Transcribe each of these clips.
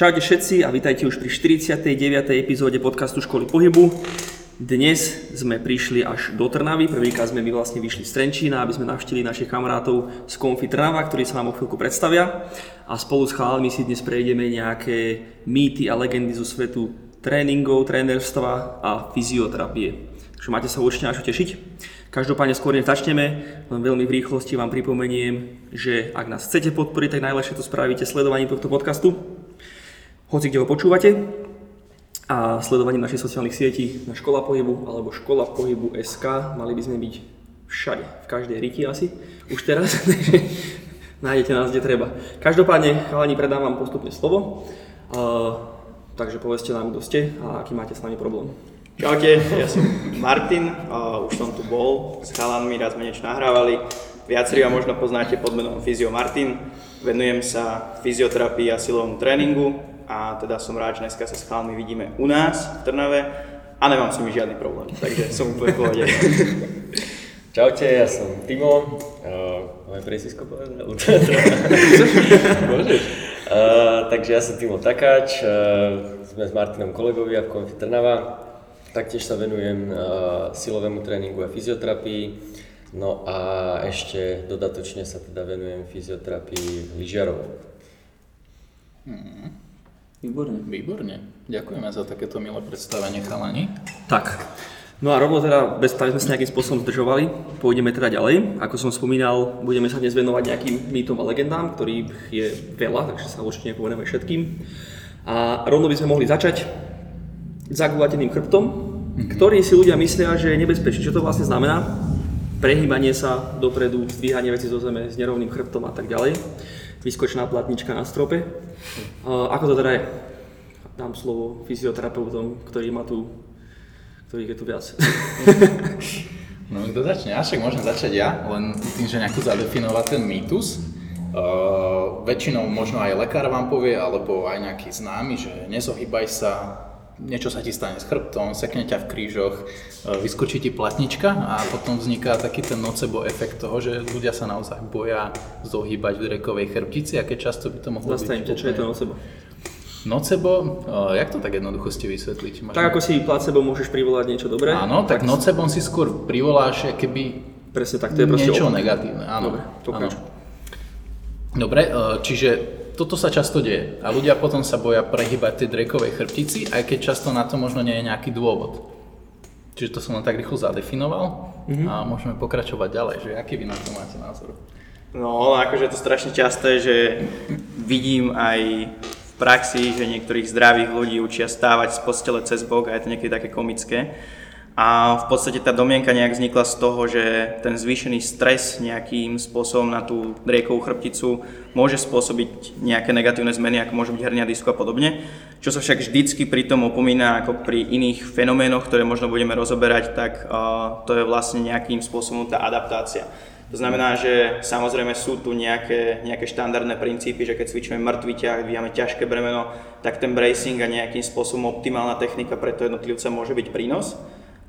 Čaute všetci a vítajte už pri 49. epizóde podcastu Školy pohybu. Dnes sme prišli až do Trnavy, prvýkrát sme my vlastne vyšli z Trenčína, aby sme navštívili našich kamarátov z Konfi Trnava, ktorí sa vám o chvíľku predstavia. A spolu s chalami si dnes prejdeme nejaké mýty a legendy zo svetu tréningov, trénerstva a fyzioterapie. Takže máte sa určite na čo tešiť. Každopádne skôr než začneme, len veľmi v rýchlosti vám pripomeniem, že ak nás chcete podporiť, tak najlepšie to spravíte sledovaním tohto podcastu hoci kde ho počúvate a sledovaním našich sociálnych sietí na Škola pohybu alebo Škola pohybu SK. Mali by sme byť všade, v každej riti asi, už teraz, takže nájdete nás, kde treba. Každopádne, chalani, predám vám postupne slovo, uh, takže povedzte nám, kto ste a aký máte s nami problém. Čaute, ja som Martin, uh, už som tu bol, s chalanmi raz sme niečo nahrávali. Viacerí ma možno poznáte pod menom Fyzio Martin. Venujem sa fyzioterapii a silovom tréningu a teda som rád, že dneska sa s chalmi vidíme u nás v Trnave a nemám s nimi žiadny problém, takže som úplne pohode. Čaute, ja som Timo, uh, moje priezvisko povedať? Môžeš? Uh, takže ja som Timo Takáč, uh, sme s Martinom kolegovia v Konfi Trnava, taktiež sa venujem uh, silovému tréningu a fyzioterapii, no a ešte dodatočne sa teda venujem fyzioterapii lyžiarov. Hmm. Výborne. Výborne. Ďakujeme za takéto milé predstavenie chalani. Tak, no a rovno teda, bez toho sme sa nejakým spôsobom zdržovali, pôjdeme teda ďalej. Ako som spomínal, budeme sa dnes venovať nejakým mýtom a legendám, ktorých je veľa, takže sa určite nepovedeme všetkým. A rovno by sme mohli začať zagúvateným chrbtom, mm-hmm. ktorý si ľudia myslia, že je nebezpečný. Čo to vlastne znamená? Prehýbanie sa dopredu, zdvíhanie veci zo zeme s nerovným chrbtom a tak ďalej vyskočná platnička na strope. Ako to teda je? Dám slovo fyzioterapeutom, ktorý má tu, ktorých je tu viac. No kto začne? Ja však môžem začať ja, len tým, že nejako zadefinovať ten mýtus. Uh, väčšinou možno aj lekár vám povie, alebo aj nejaký známy, že nezohýbaj sa, niečo sa ti stane s chrbtom, sekne ťa v krížoch, e, vyskočí ti platnička a potom vzniká taký ten nocebo efekt toho, že ľudia sa naozaj boja zohýbať v drekovej chrbtici a keď často by to mohlo Zastavím byť... čo je to nocebo? Nocebo, uh, jak to tak jednoducho ste vysvetliť? Máš tak ako si placebo môžeš privolať niečo dobré? Áno, tak, tak nocebom si skôr privoláš keby Presne tak, to je proste niečo opak. negatívne. Áno, Dobre, áno. Dobre, uh, čiže toto sa často deje a ľudia potom sa boja prehybať tej drekovej chrbtici, aj keď často na to možno nie je nejaký dôvod. Čiže to som len tak rýchlo zadefinoval mm-hmm. a môžeme pokračovať ďalej, že aký vy na to máte názor? No, akože je to strašne časté, že vidím aj v praxi, že niektorých zdravých ľudí učia stávať z postele cez bok a je to niekedy také komické. A v podstate tá domienka nejak vznikla z toho, že ten zvýšený stres nejakým spôsobom na tú driekovú chrbticu môže spôsobiť nejaké negatívne zmeny, ako môže byť hernia disku a podobne. Čo sa však vždycky pri tom opomína ako pri iných fenoménoch, ktoré možno budeme rozoberať, tak to je vlastne nejakým spôsobom tá adaptácia. To znamená, že samozrejme sú tu nejaké, nejaké štandardné princípy, že keď cvičíme mŕtvy ťah, vyvíjame ťažké bremeno, tak ten bracing a nejakým spôsobom optimálna technika pre to jednotlivca môže byť prínos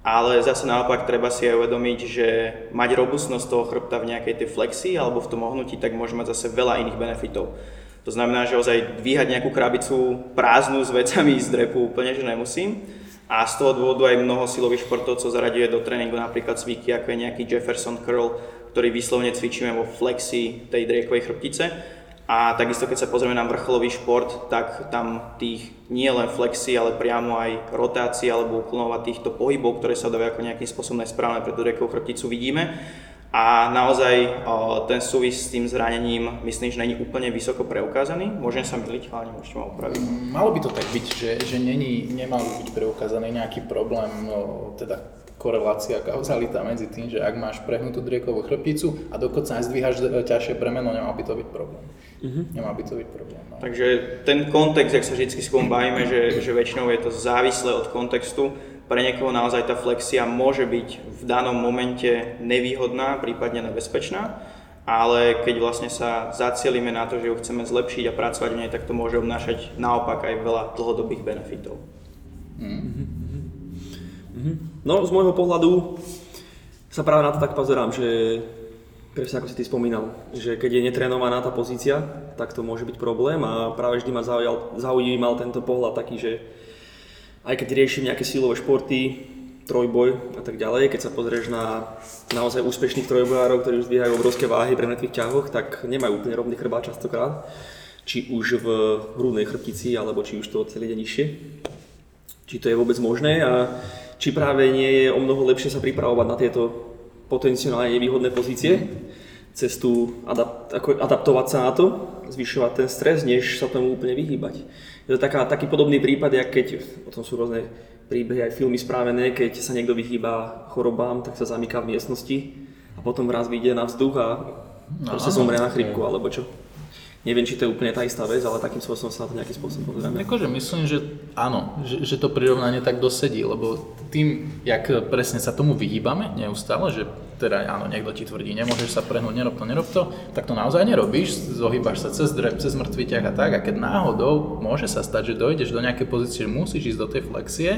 ale zase naopak treba si aj uvedomiť, že mať robustnosť toho chrbta v nejakej tej flexii alebo v tom ohnutí, tak môže mať zase veľa iných benefitov. To znamená, že ozaj dvíhať nejakú krabicu prázdnu s vecami z drepu úplne, že nemusím. A z toho dôvodu aj mnoho silových športovcov zaraďuje do tréningu napríklad cviky, ako je nejaký Jefferson curl, ktorý vyslovne cvičíme vo flexii tej driekovej chrbtice a takisto, keď sa pozrieme na vrcholový šport, tak tam tých nie len flexy, ale priamo aj rotácií alebo úklonov a týchto pohybov, ktoré sa dajú ako nejakým spôsobom nesprávne pre tú rekovú chrbticu vidíme. A naozaj o, ten súvis s tým zranením myslím, že není úplne vysoko preukázaný. Môžem sa myliť, ale nemôžete ma opraviť. Malo by to tak byť, že, že není, nemal byť preukázaný nejaký problém, no, teda korelácia, kauzalita medzi tým, že ak máš prehnutú driekovú chrbticu a dokonca aj zdvíhaš ťažšie bremeno, nemal by to byť problém. Uh-huh. Nemá by to byť problém. No. Takže ten kontext, ak sa vždy s bavíme, že, že väčšinou je to závislé od kontextu, pre niekoho naozaj tá flexia môže byť v danom momente nevýhodná, prípadne nebezpečná, ale keď vlastne sa zacielíme na to, že ju chceme zlepšiť a pracovať v nej, tak to môže obnášať naopak aj veľa dlhodobých benefitov. Mm-hmm. Mm-hmm. No, z môjho pohľadu sa práve na to tak pozerám, že Presne ako si ty spomínal, že keď je netrénovaná tá pozícia, tak to môže byť problém a práve vždy ma zaujal, zaujímal tento pohľad taký, že aj keď riešim nejaké silové športy, trojboj a tak ďalej, keď sa pozrieš na naozaj úspešných trojbojárov, ktorí už zdvíhajú obrovské váhy pri mŕtvych ťahoch, tak nemajú úplne rovný chrbát častokrát, či už v hrudnej chrbtici, alebo či už to celé ide nižšie. Či to je vôbec možné a či práve nie je o mnoho lepšie sa pripravovať na tieto potenciálne nevýhodné pozície, cestu adapt, ako adaptovať sa na to, zvyšovať ten stres, než sa tomu úplne vyhýbať. Je to taká, taký podobný prípad, jak keď, potom sú rôzne príbehy aj filmy správené, keď sa niekto vyhýba chorobám, tak sa zamyká v miestnosti a potom raz vyjde na vzduch a no, proste zomrie na chrypku alebo čo. Neviem, či to je úplne tá istá vec, ale takým spôsobom sa na to nejakým spôsobom pozrieme. Akože myslím, že áno, že, že to prirovnanie tak dosedí, lebo tým, jak presne sa tomu vyhýbame neustále, že teda áno, niekto ti tvrdí, nemôžeš sa prehnúť, nerob to, nerob to, tak to naozaj nerobíš, zohýbaš sa cez drep, cez mŕtvy a tak a keď náhodou môže sa stať, že dojdeš do nejakej pozície, že musíš ísť do tej flexie,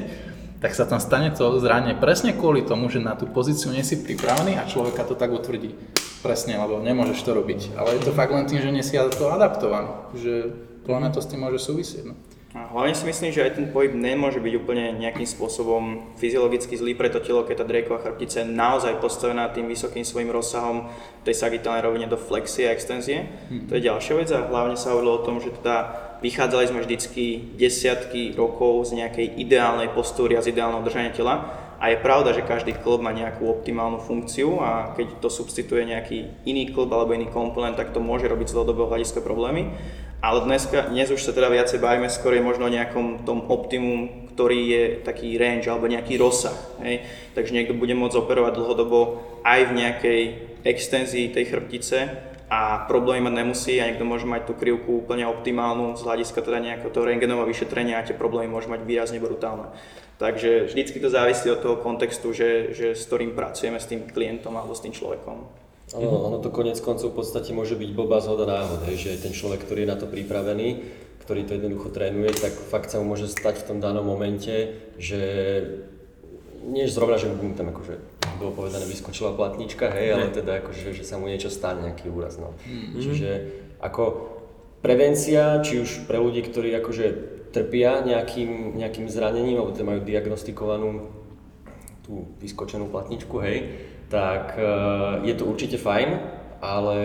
tak sa tam stane to zranie presne kvôli tomu, že na tú pozíciu nie si pripravený a človeka to tak utvrdí. Presne, lebo nemôžeš to robiť. Ale je to fakt len tým, že nie si to adaptovaný. Že plne to s tým môže súvisieť. No. A hlavne si myslím, že aj ten pohyb nemôže byť úplne nejakým spôsobom fyziologicky zlý pre to telo, keď tá Drakeová chrbtica je naozaj postavená tým vysokým svojim rozsahom tej sagitálnej rovine do flexie a extenzie. Hmm. To je ďalšia vec a hlavne sa hovorilo o tom, že teda vychádzali sme vždycky desiatky rokov z nejakej ideálnej postúry a z ideálneho držania tela a je pravda, že každý klub má nejakú optimálnu funkciu a keď to substituje nejaký iný klub alebo iný komponent, tak to môže robiť z dlhodobého hľadiska problémy. Ale dneska, dnes už sa teda viacej bavíme skôr možno o nejakom tom optimum, ktorý je taký range alebo nejaký rozsah. Hej? Takže niekto bude môcť operovať dlhodobo aj v nejakej extenzii tej chrbtice a problémy mať nemusí a niekto môže mať tú krivku úplne optimálnu z hľadiska teda nejakého toho rengenového vyšetrenia a tie problémy môžu mať výrazne brutálne. Takže vždycky to závisí od toho kontextu, že, že s ktorým pracujeme s tým klientom alebo s tým človekom. Ono, ono to konec koncov v podstate môže byť blbá zhoda náhod, hej, že ten človek, ktorý je na to pripravený, ktorý to jednoducho trénuje, tak fakt sa mu môže stať v tom danom momente, že nie zrovna, že mu tam akože bolo povedané vyskočila platnička, hej, ale teda akože, že sa mu niečo stane, nejaký úraz, no. Mm-hmm. Čiže ako prevencia, či už pre ľudí, ktorí akože trpia nejakým, nejakým zranením, alebo teda majú diagnostikovanú tú vyskočenú platničku, hej, tak uh, je to určite fajn, ale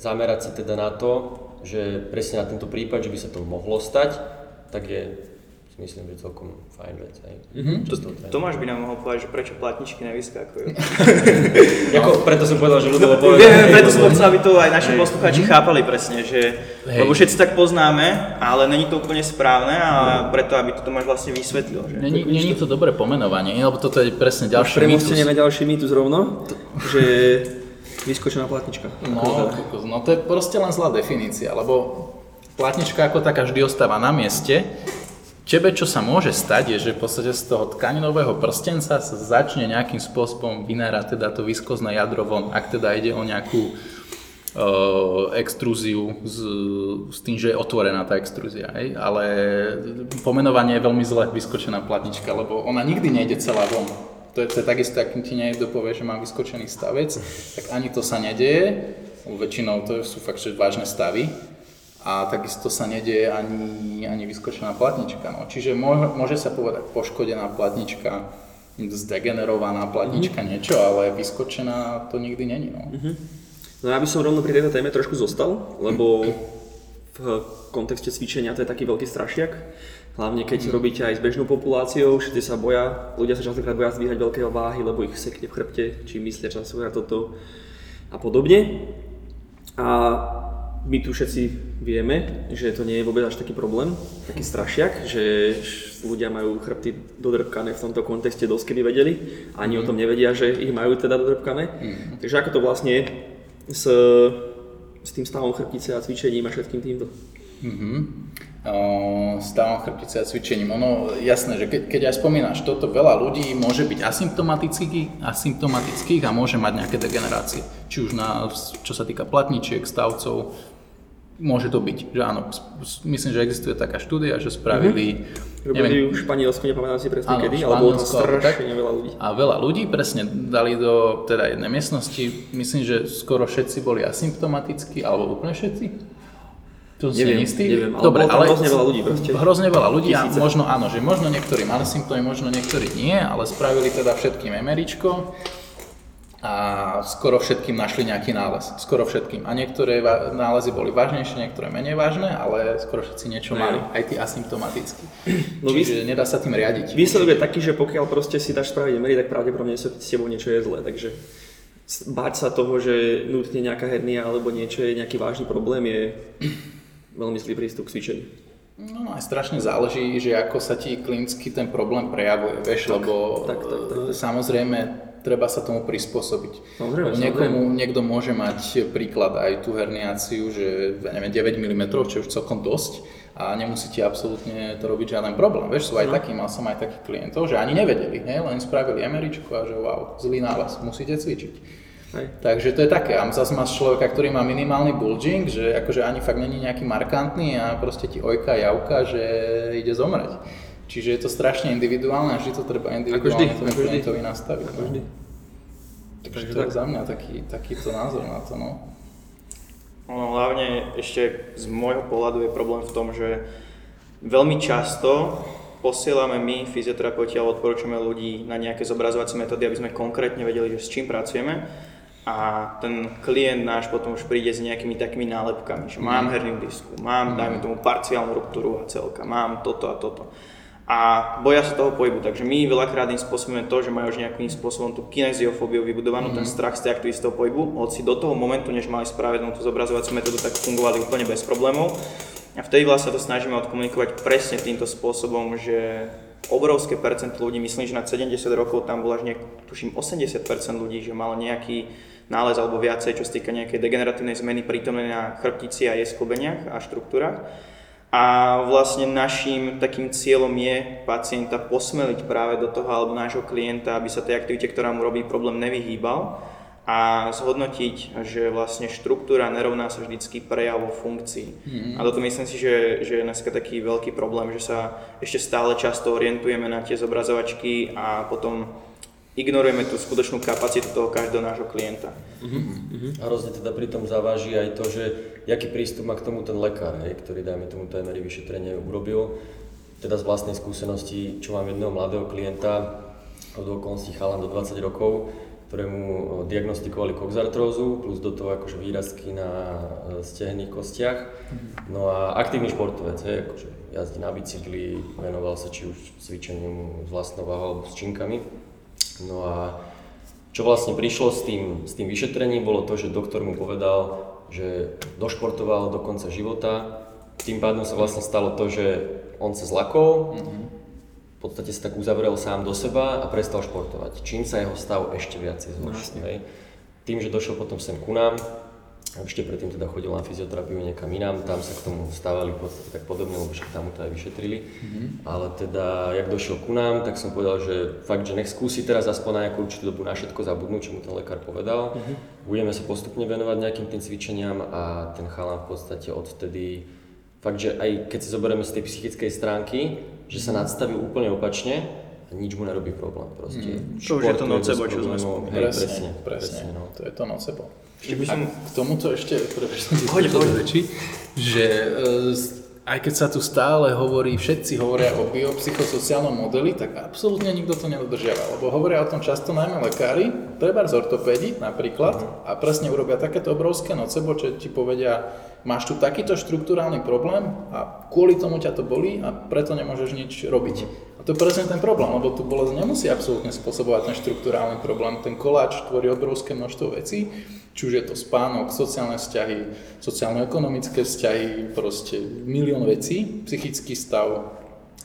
zamerať sa teda na to, že presne na tento prípad, že by sa to mohlo stať, tak je myslím, že celkom fajn vec. Hej. Mm-hmm. To, Tomáš by nám mohol povedať, že prečo platničky nevyskakujú. Jako, preto som povedal, že ľudovo povedal. Viem, preto som chcel, aby to aj naši poslucháči mm-hmm. chápali presne, že, hej. lebo všetci tak poznáme, ale není to úplne správne a preto, aby to Tomáš vlastne vysvetlil. Že? Není, není to dobré pomenovanie, lebo toto je presne ďalší mýtus. Premosteneme ďalší mýtus rovno, že vyskočená platnička. No, no to je proste len zlá definícia, lebo platnička ako taká vždy ostáva na mieste, Tebe, čo sa môže stať, je, že v podstate z toho tkaninového prstenca sa začne nejakým spôsobom vynárať teda to viskozné jadro von, ak teda ide o nejakú uh, extrúziu s, s tým, že je otvorená tá extrúzia. Hej? Ale pomenovanie je veľmi zle vyskočená platnička, lebo ona nikdy nejde celá von. To je, to je takisto, ak ti niekto povie, že má vyskočený stavec, tak ani to sa nedieje. Väčšinou to sú fakt že vážne stavy a takisto sa nedieje ani, ani vyskočená platnička. No. Čiže môže, môže sa povedať poškodená platnička, zdegenerovaná platnička, mm-hmm. niečo, ale vyskočená to nikdy není. No. Mm-hmm. no ja by som rovno pri tejto téme trošku zostal, lebo v kontexte cvičenia to je taký veľký strašiak. Hlavne keď mm. robíte aj s bežnou populáciou, všetci sa boja, ľudia sa častokrát boja zdvíhať veľké váhy, lebo ich sekne v chrbte, či myslia častokrát toto a podobne. A my tu všetci vieme, že to nie je vôbec až taký problém, taký strašiak, že ľudia majú chrbty dodrbkané v tomto kontexte dosť kedy vedeli, ani mm. o tom nevedia, že ich majú teda dodrbkané. Mm. Takže ako to vlastne je s, s tým stavom chrbtice a cvičením a všetkým týmto? Mm-hmm. Stavom chrbtice a cvičením. Ono, jasné, že keď, keď aj spomínaš toto, veľa ľudí môže byť asymptomatických, asymptomatických a môže mať nejaké degenerácie. Či už na, čo sa týka platničiek, stavcov, môže to byť, že áno. Myslím, že existuje taká štúdia, že spravili, Robili v Španielsku, nepamätám si presne Áno, kedy, ale bolo tam strašne veľa ľudí. A veľa ľudí presne dali do teda jednej miestnosti, myslím, že skoro všetci boli asymptomatickí, alebo úplne všetci. To si Neviem, istý. neviem, ale Dobre, ale hrozne veľa ľudí proste. Hrozne veľa ľudí a možno áno, že možno niektorí mali symptómy, možno niektorí nie, ale spravili teda všetkým MRIčko a skoro všetkým našli nejaký nález. Skoro všetkým. A niektoré nálezy boli vážnejšie, niektoré menej vážne, ale skoro všetci niečo No. mali, aj tí asymptomaticky. No Čiže nedá sa tým riadiť. Výsledok je taký, že pokiaľ proste si dáš spraviť MRI, tak pravdepodobne s tebou niečo je zlé, takže báť sa toho, že nutne nejaká hernia alebo niečo je nejaký vážny problém je veľmi zlý prístup k cvičeniu. No, no aj strašne záleží, že ako sa ti klinicky ten problém prejavuje, vieš, lebo tak, tak, tak. e, samozrejme treba sa tomu prispôsobiť. Samozrejme, Niekomu, niekto môže mať príklad aj tú herniáciu, že neviem, 9 mm, čo je už celkom dosť a nemusíte absolútne to robiť žiaden problém. Vieš, sú aj No. takí, mal som aj takých klientov, že ani nevedeli, ne? len spravili MRIčko a že wow, zlý nález, musíte cvičiť. Hej. Takže to je také. A zase máš človeka, ktorý má minimálny bulging, že akože ani fakt není nejaký markantný a proste ti ojka javka, že ide zomrieť. Čiže je to strašne individuálne a vždy to treba individuálne vždy, tomu ako vždy. klientovi nastaviť. Ako vždy. Takže to je za mňa taký, takýto názor na to. No. Ono hlavne ešte z môjho pohľadu je problém v tom, že veľmi často posielame my, fyzioterapeuti, alebo odporúčame ľudí na nejaké zobrazovacie metódy, aby sme konkrétne vedeli, že s čím pracujeme. A ten klient náš potom už príde s nejakými takými nálepkami, že mám herniu disku, mám, dajme tomu, parciálnu ruptúru celka, mám toto a toto. A boja sa toho pohybu, takže my veľakrát im spôsobujeme to, že majú už nejakým spôsobom tú kineziofóbiu vybudovanú, ten strach z tej aktivity toho pohybu, hoci do toho momentu, než mali spravenú tú zobrazovaciu metódu, tak fungovali úplne bez problémov. A vtedy vlastne to snažíme odkomunikovať presne týmto spôsobom, že obrovské percento ľudí, myslím, že nad 70 rokov tam bolo až nejak, tuším 80% ľudí, že malo nejaký nález alebo viacej, čo sa týka nejakej degeneratívnej zmeny prítomnej na chrbtici a jej sklbeniach a štruktúrach. A vlastne našim takým cieľom je pacienta posmeliť práve do toho alebo nášho klienta, aby sa tej aktivite, ktorá mu robí problém, nevyhýbal a zhodnotiť, že vlastne štruktúra nerovná sa vždycky prejav vo funkcii. Mm. A toto myslím si, že, že je dneska taký veľký problém, že sa ešte stále často orientujeme na tie zobrazovačky a potom ignorujeme tú skutočnú kapacitu toho každého nášho klienta. A hrozne teda pri tom zaváži aj to, že aký prístup má k tomu ten lekár, hej, ktorý dajme tomu to MRI vyšetrenie urobil. Teda z vlastnej skúsenosti, čo mám jedného mladého klienta, od okolností chalan do 20 rokov, ktorému o, diagnostikovali koxartrózu, plus do toho akože výrazky na e, stehných kostiach. No a aktívny športovec, hej, akože jazdí na bicykli, venoval sa či už cvičeniu s vlastnou váhou alebo s činkami. No a čo vlastne prišlo s tým, s tým vyšetrením, bolo to, že doktor mu povedal, že došportoval do konca života. Tým pádom sa vlastne stalo to, že on sa zlakol, v podstate sa tak uzavrel sám do seba a prestal športovať. Čím sa jeho stav ešte viacej zhoršil. hej. Tým, že došiel potom sem ku nám, ešte predtým teda chodil na fyzioterapiu niekam inám, tam sa k tomu stávali v podstate tak podobne, lebo však tam mu to aj vyšetrili. Ale teda, jak došiel ku nám, tak som povedal, že fakt, že nech skúsi teraz aspoň na nejakú určitú dobu na všetko zabudnúť, čo mu ten lekár povedal. Budeme sa postupne venovať nejakým tým cvičeniam a ten chalan v podstate odvtedy, fakt, že aj keď si zoberieme z tej psychickej stránky, že sa nadstavil úplne opačne a nič mu nerobí problém proste. To už je to nocebo, čo sme spomínali. Presne, presne, presne, no. To je to nocebo. Ešte by som... A k tomuto ešte, prepáč, som ti že e, aj keď sa tu stále hovorí, všetci hovoria o biopsychosociálnom modeli, tak absolútne nikto to nedodržiava, lebo hovoria o tom často najmä lekári, treba z ortopédi napríklad, a presne urobia takéto obrovské nocebo, čo ti povedia, máš tu takýto štruktúrálny problém a kvôli tomu ťa to bolí a preto nemôžeš nič robiť. A to je presne ten problém, lebo tu bolesť nemusí absolútne spôsobovať ten štruktúrálny problém. Ten koláč tvorí obrovské množstvo vecí, či už je to spánok, sociálne vzťahy, sociálno-ekonomické vzťahy, proste milión vecí, psychický stav,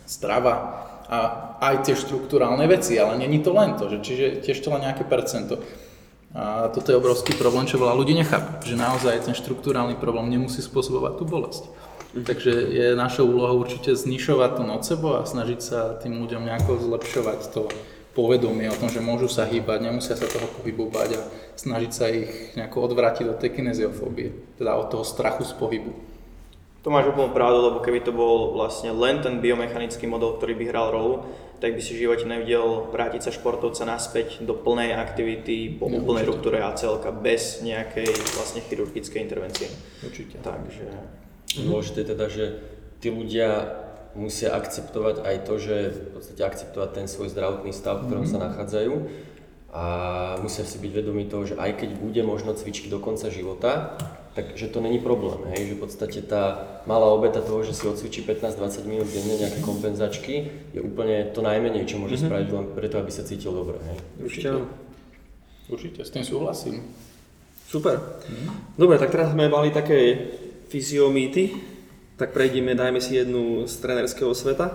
strava a aj tie štruktúrálne veci, ale není to len to, že, čiže tiež to len nejaké percento. A toto je obrovský problém, čo veľa ľudí nechápe, že naozaj ten štruktúrálny problém nemusí spôsobovať tú bolesť. Takže je našou úlohou určite znišovať to nocebo a snažiť sa tým ľuďom nejako zlepšovať to povedomie o tom, že môžu sa hýbať, nemusia sa toho pohybu bať a snažiť sa ich nejako odvrátiť od tej kineziofóbie, teda od toho strachu z pohybu. To máš úplnú pravdu, lebo keby to bol vlastne len ten biomechanický model, ktorý by hral rolu, tak by si v živote nevidel vrátiť sa športovca naspäť do plnej aktivity po No, úplnej ruptúre ACL bez nejakej vlastne chirurgickej intervencie. Určite. Takže Dôležité teda, že tí ľudia musia akceptovať aj to, že v podstate akceptovať ten svoj zdravotný stav, v ktorom sa nachádzajú a musia si byť vedomí toho, že aj keď bude možno cvičiť do konca života, takže to není problém, hej, že v podstate tá malá obeta toho, že si odcvičí 15-20 minút denne nejaké kompenzačky, je úplne to najmenej, čo môže spraviť len preto, aby sa cítil dobre, hej. Určite. Určite, s tým súhlasím. Super. Dobre, tak teraz sme mali také fyziomýty, tak prejdeme, dajme si jednu z trénerského sveta.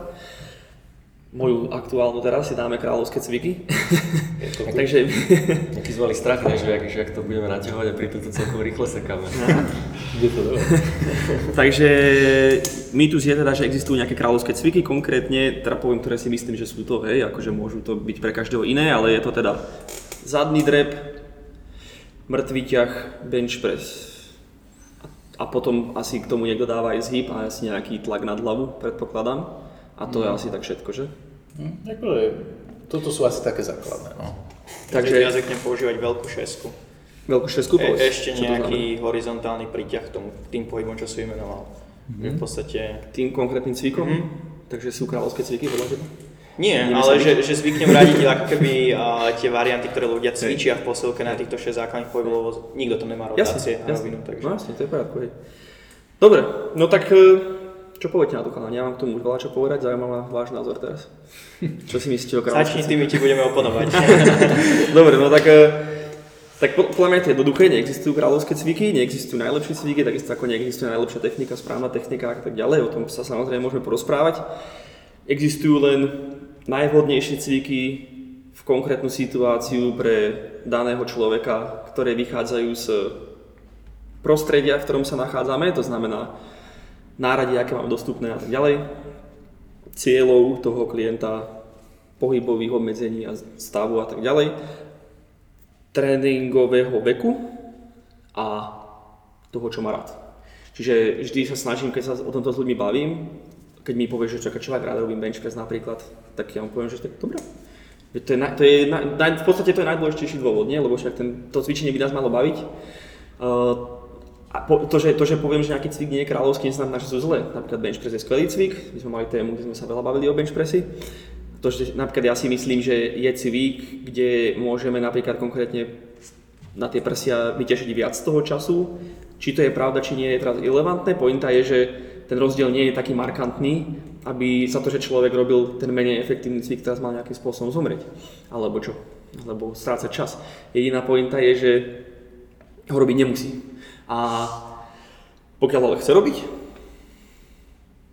Moju aktuálnu teraz si dáme kráľovské cviky. Takže Taký zvalý strach, ne, že ak, že ak to budeme naťahovať a pri to celkom rýchle sekáme. Takže mýtus je teda, že existujú nejaké kráľovské cviky, konkrétne, teda poviem, ktoré si myslím, že sú to, hej, akože môžu to byť pre každého iné, ale je to teda zadný drep, mŕtvý ťah, bench press. A potom asi k tomu niekto dáva aj zhyb a asi nejaký tlak nad hlavu, predpokladám. A to je asi tak všetko, že? Hm, akože, toto sú asi také základné. No. Takže ja zvyknem používať veľkú šesku. veľkú šesku E, ešte nejaký horizontálny príťah k tomu, tým pohybom, čo si vymenoval. Mhm. V podstate Tým konkrétnym cvikom? Takže sú kráľovské cviky podľa teba? Nie, Nemyslím ale že, že zvyknem radiť ako keby a, tie varianty, ktoré ľudia cvičia v posilke na týchto 6 základných pohybov, nikto to nemá rotácie na rovinu, takže... No jasne, to je poriadku. Dobre, no tak e, čo poviete na to chalani? Ja mám k tomu už veľa čo povedať, zaujímavá váš názor teraz. Čo si myslíte o Začni kráľovských tým, my ti budeme oponovať. Dobre, no tak, e, tak po- podľa mňa je to jednoduché, neexistujú kráľovské cviky, neexistujú najlepšie cviky, takisto ako neexistuje najlepšia technika, správna technika a tak ďalej, o tom sa samozrejme môžeme porozprávať. Existujú len najvhodnejšie cviky v konkrétnu situáciu pre daného človeka, ktoré vychádzajú z prostredia, v ktorom sa nachádzame, to znamená náradie, aké máme dostupné a tak ďalej, cieľov toho klienta, pohybových obmedzení a stavu a tak ďalej, tréningového veku a toho, čo má rád. Čiže vždy sa snažím, keď sa o tomto s ľuďmi bavím, keď mi povieš, že čaká človek rád robím bench press napríklad, tak ja mu poviem, že tak dobré. Veď To je, na, to je na, na, v podstate to je najdôležitejší dôvod, nie? lebo však ten, to cvičenie by nás malo baviť. Uh, a po, to, že, to, že poviem, že nejaký cvik nie je kráľovský, neznamená, že sú zlé. Napríklad bench press je skvelý cvik, my sme mali tému, kde sme sa veľa bavili o bench pressi. To, že napríklad ja si myslím, že je cvik, kde môžeme napríklad konkrétne na tie prsia vyťažiť viac toho času. Či to je pravda, či nie je teraz irrelevantné. Pointa je, že ten rozdiel nie je taký markantný, aby za to, že človek robil ten menej efektívny cvik, teraz mal nejakým spôsobom zomrieť. Alebo čo? Alebo strácať čas. Jediná pointa je, že ho robiť nemusí. A pokiaľ ale chce robiť,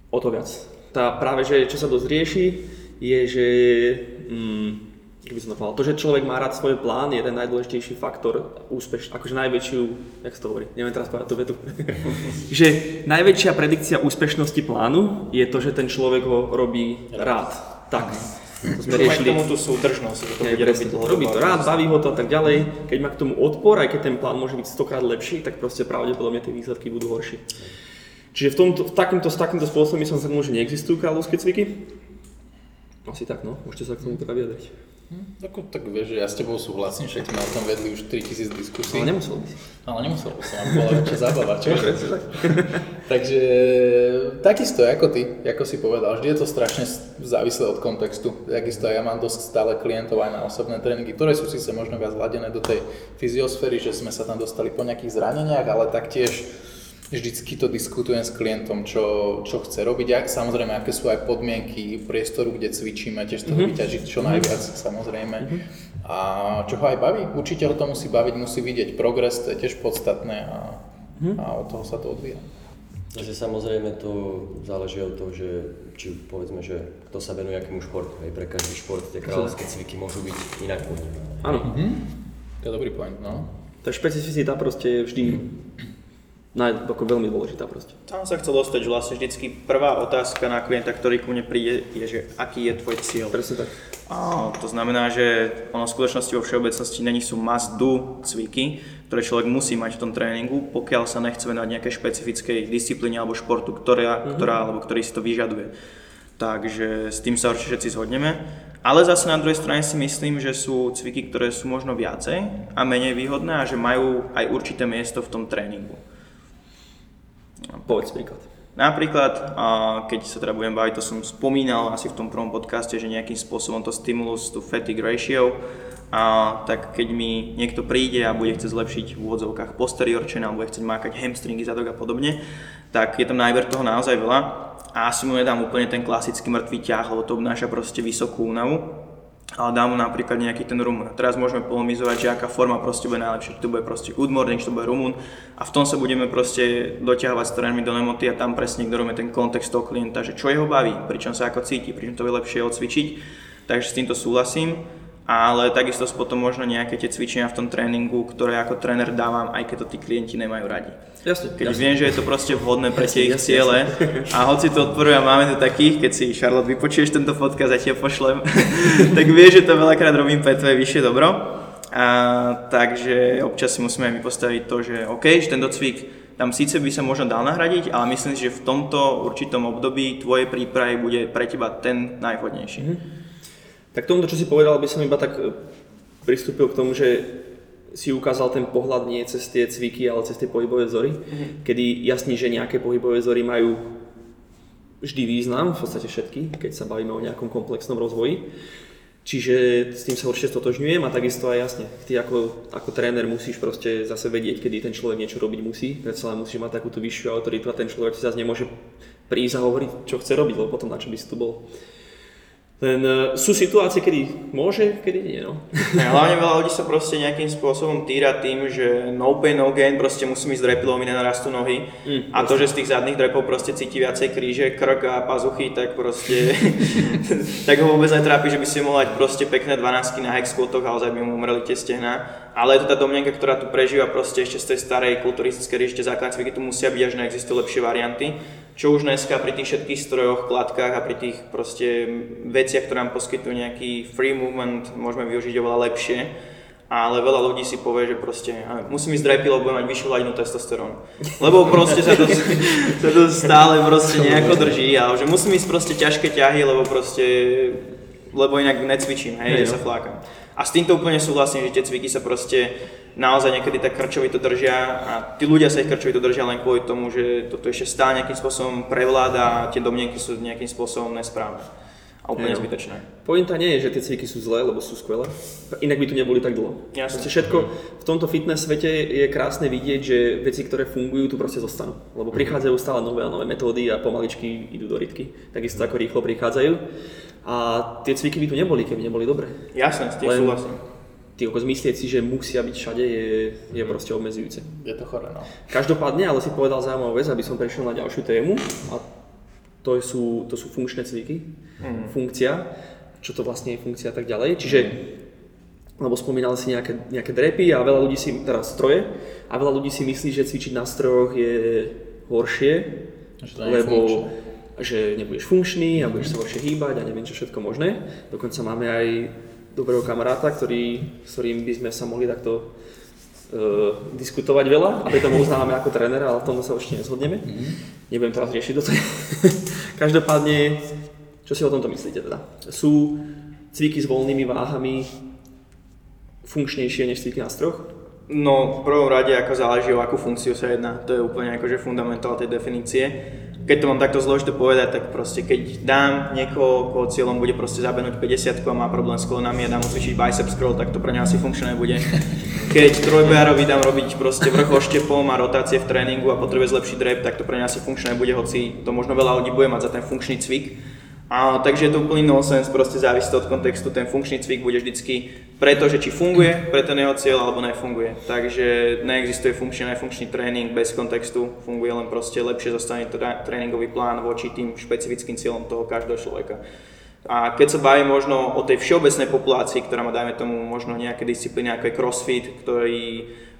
o to viac. Tá práve, že čo sa dosť rieši, je, že mm, ako by som to povedal, to, že človek má rád svoj plán, je ten najdôležitejší faktor úspeš, akože najväčšiu, jak sa to hovorí, neviem teraz povedať tú vetu, že najväčšia predikcia úspešnosti plánu je to, že ten človek ho robí rád. Tak, to sme k riešili. tomu tú súdržnosť, že to bude robiť dlhodobo. robí to rád, baví ho to a tak ďalej. Keď má k tomu odpor, aj keď ten plán môže byť stokrát lepší, tak proste pravdepodobne tie výsledky budú horšie. Čiže v, tomto, v takýmto, s takýmto spôsobom by som zhrnul, že neexistujú kráľovské cviky. Asi tak, no. Môžete sa k tomu teda vyjadriť. Tak, tak vieš, že ja s tebou súhlasím, však sme o tom vedli už 3000 diskusí. Ale nemusel by si. Ale nemusel by som, aby bola väčšia zábava, čo? Takže takisto ako ty, ako si povedal, vždy je to strašne závislé od kontextu. Takisto ja mám dosť stále klientov aj na osobné tréningy, ktoré sú síce možno viac zladené do tej fyziosféry, že sme sa tam dostali po nejakých zraneniach, ale taktiež vždycky to diskutujem s klientom, čo, čo chce robiť. A samozrejme, aké sú aj podmienky priestoru, kde cvičíme, tiež toho mm-hmm. vyťažiť čo najviac, samozrejme. Mm-hmm. A čo ho aj baví, určite ho to musí baviť, musí vidieť progres, to je tiež podstatné a, mm-hmm. a od toho sa to odvíja. Takže samozrejme to záleží od toho, že či povedzme, že kto sa venuje akému športu. Hej, pre každý šport tie kráľovské cviky môžu byť inak ponímané. Áno. To je dobrý point, no. Tá špecificita proste je vždy ako veľmi dôležitá proste. Tam sa chcel dostať, že vlastne vždycky prvá otázka na klienta, ktorý ku mne príde, je, že aký je tvoj cieľ. Presne tak. A to znamená, že ono v skutočnosti vo všeobecnosti není sú must do cviky, ktoré človek musí mať v tom tréningu, pokiaľ sa nechce venovať nejakej špecifickej disciplíne alebo športu, ktorá, mm-hmm. ktorá, alebo ktorý si to vyžaduje. Takže s tým sa určite všetci zhodneme. Ale zase na druhej strane si myslím, že sú cviky, ktoré sú možno viacej a menej výhodné a že majú aj určité miesto v tom tréningu. Povedz príklad. Napríklad, keď sa teda budem baviť, to som spomínal asi v tom prvom podcaste, že nejakým spôsobom to stimulus to fatigue ratio, a tak keď mi niekto príde a bude chcieť zlepšiť v úvodzovkách posterior chain alebo bude chcieť mákať hamstringy, zadok a podobne, tak je tam náber toho naozaj veľa a asi mu nedám úplne ten klasický mŕtvý ťah, lebo to obnáša proste vysokú únavu, ale dám mu napríklad nejaký ten rumun. A teraz môžeme polemizovať, že aká forma proste bude najlepšia, či to bude proste good morning, či to bude rumun a v tom sa budeme proste doťahovať s trénermi do nemoty a tam presne ignorujeme ten kontext toho klienta, že čo jeho baví, pričom sa ako cíti, pričom to je lepšie odcvičiť. Takže s týmto súhlasím ale takisto potom možno nejaké tie cvičenia v tom tréningu, ktoré ako tréner dávam, aj keď to tí klienti nemajú radi. Jasne, keď jasne. viem, že je to proste vhodné pre tie ich ciele a hoci to odporúvam, máme tu takých, keď si Charlotte vypočuješ tento podcast a ti pošlem, tak vieš, že to veľakrát robím pre tvoje vyššie dobro. A, takže občas si musíme aj my postaviť to, že OK, že tento cvik tam síce by sa možno dal nahradiť, ale myslím si, že v tomto určitom období tvojej prípravy bude pre teba ten najvhodnejší. Mm-hmm. Tak tomuto, čo si povedal, by som iba tak e, pristúpil k tomu, že si ukázal ten pohľad nie cez tie cviky, ale cez tie pohybové vzory, mm-hmm. kedy jasný, že nejaké pohybové vzory majú vždy význam, v podstate všetky, keď sa bavíme o nejakom komplexnom rozvoji. Čiže s tým sa určite stotožňujem a takisto aj jasne, ty ako, ako tréner musíš proste zase vedieť, kedy ten človek niečo robiť musí, predsa len musíš mať takúto vyššiu autoritu a ten človek si zase nemôže prísť a hovoriť, čo chce robiť, lebo potom na čo by si tu bol. Len uh, sú situácie, kedy môže, kedy nie. No. Ja, hlavne veľa ľudí sa proste nejakým spôsobom týra tým, že no pain, no gain, proste musím ísť drepilom, mi nenarastú nohy. Mm, a to, že z tých zadných drepov proste cíti viacej kríže, krk a pazuchy, tak proste tak ho vôbec netrápi, že by si mohol mať proste pekné 12 na hex squatoch, ale by mu umreli tie stehná. Ale je to tá domnenka, ktorá tu prežíva proste ešte z tej starej kulturistickej ríšte základné cviky, tu musia byť, až neexistujú lepšie varianty čo už dneska pri tých všetkých strojoch, kladkách a pri tých proste veciach, ktoré nám poskytujú nejaký free movement, môžeme využiť oveľa lepšie. Ale veľa ľudí si povie, že proste musím ísť dry lebo budem mať vyššiu hladinu testosterónu. Lebo proste sa to, sa to stále proste nejako drží, ale že musím ísť proste ťažké ťahy, lebo proste, lebo inak necvičím, hej, ja sa flákam. A s týmto úplne súhlasím, že tie cviky sa proste naozaj niekedy tak krčovito držia a tí ľudia sa ich krčovito držia len kvôli tomu, že toto ešte stále nejakým spôsobom prevláda a tie domnenky sú nejakým spôsobom nesprávne. A úplne no. zbytočné. Pointa nie je, že tie cviky sú zlé, lebo sú skvelé. Inak by tu neboli tak dlho. Jasne. Proste všetko v tomto fitness svete je krásne vidieť, že veci, ktoré fungujú, tu proste zostanú. Lebo prichádzajú stále nové a nové metódy a pomaličky idú do rytky. Takisto ako rýchlo prichádzajú. A tie cviky by tu neboli, keby neboli dobré. Jasne, s tým súhlasím. Ty ako zmyslieť si, že musia byť všade, je, je proste obmedzujúce. Je to chore, no. Každopádne, ale si povedal zaujímavú vec, aby som prešiel na ďalšiu tému. A to sú, to sú funkčné cviky, mm. funkcia, čo to vlastne je funkcia a tak ďalej. Čiže, lebo spomínal si nejaké, nejaké drepy a veľa ľudí si, teraz stroje, a veľa ľudí si myslí, že cvičiť na strojoch je horšie, lebo funkčné že nebudeš funkčný a budeš sa horšie hýbať a neviem čo všetko možné. Dokonca máme aj dobrého kamaráta, ktorý, s ktorým by sme sa mohli takto uh, diskutovať veľa a preto ho uznávame ako trénera, ale v tomto sa určite nezhodneme. Mm-hmm. Nebudem teraz riešiť do toho. Každopádne, čo si o tomto myslíte teda? Sú cviky s voľnými váhami funkčnejšie než cviky na stroch? No, v prvom rade ako záleží o akú funkciu sa jedná. To je úplne akože fundamentál tej definície keď to mám takto zložito povedať, tak proste keď dám niekoho, koho cieľom bude proste zabenúť 50 a má problém s kolenami a dám mu cvičiť bicep scroll, tak to pre neho asi funkčné bude. Keď trojbojarovi dám robiť proste vrch oštepom a rotácie v tréningu a potrebuje zlepšiť drep, tak to pre neho asi funkčné bude, hoci to možno veľa ľudí bude mať za ten funkčný cvik a, takže je to úplný nonsens, proste závisí od kontextu, ten funkčný cvik bude vždycky preto, že či funguje pre ten jeho cieľ alebo nefunguje. Takže neexistuje funkčný nefunkčný tréning bez kontextu, funguje len proste lepšie zostane tréningový plán voči tým špecifickým cieľom toho každého človeka. A keď sa bavím možno o tej všeobecnej populácii, ktorá má, dajme tomu, možno nejaké disciplíny ako je crossfit, ktorý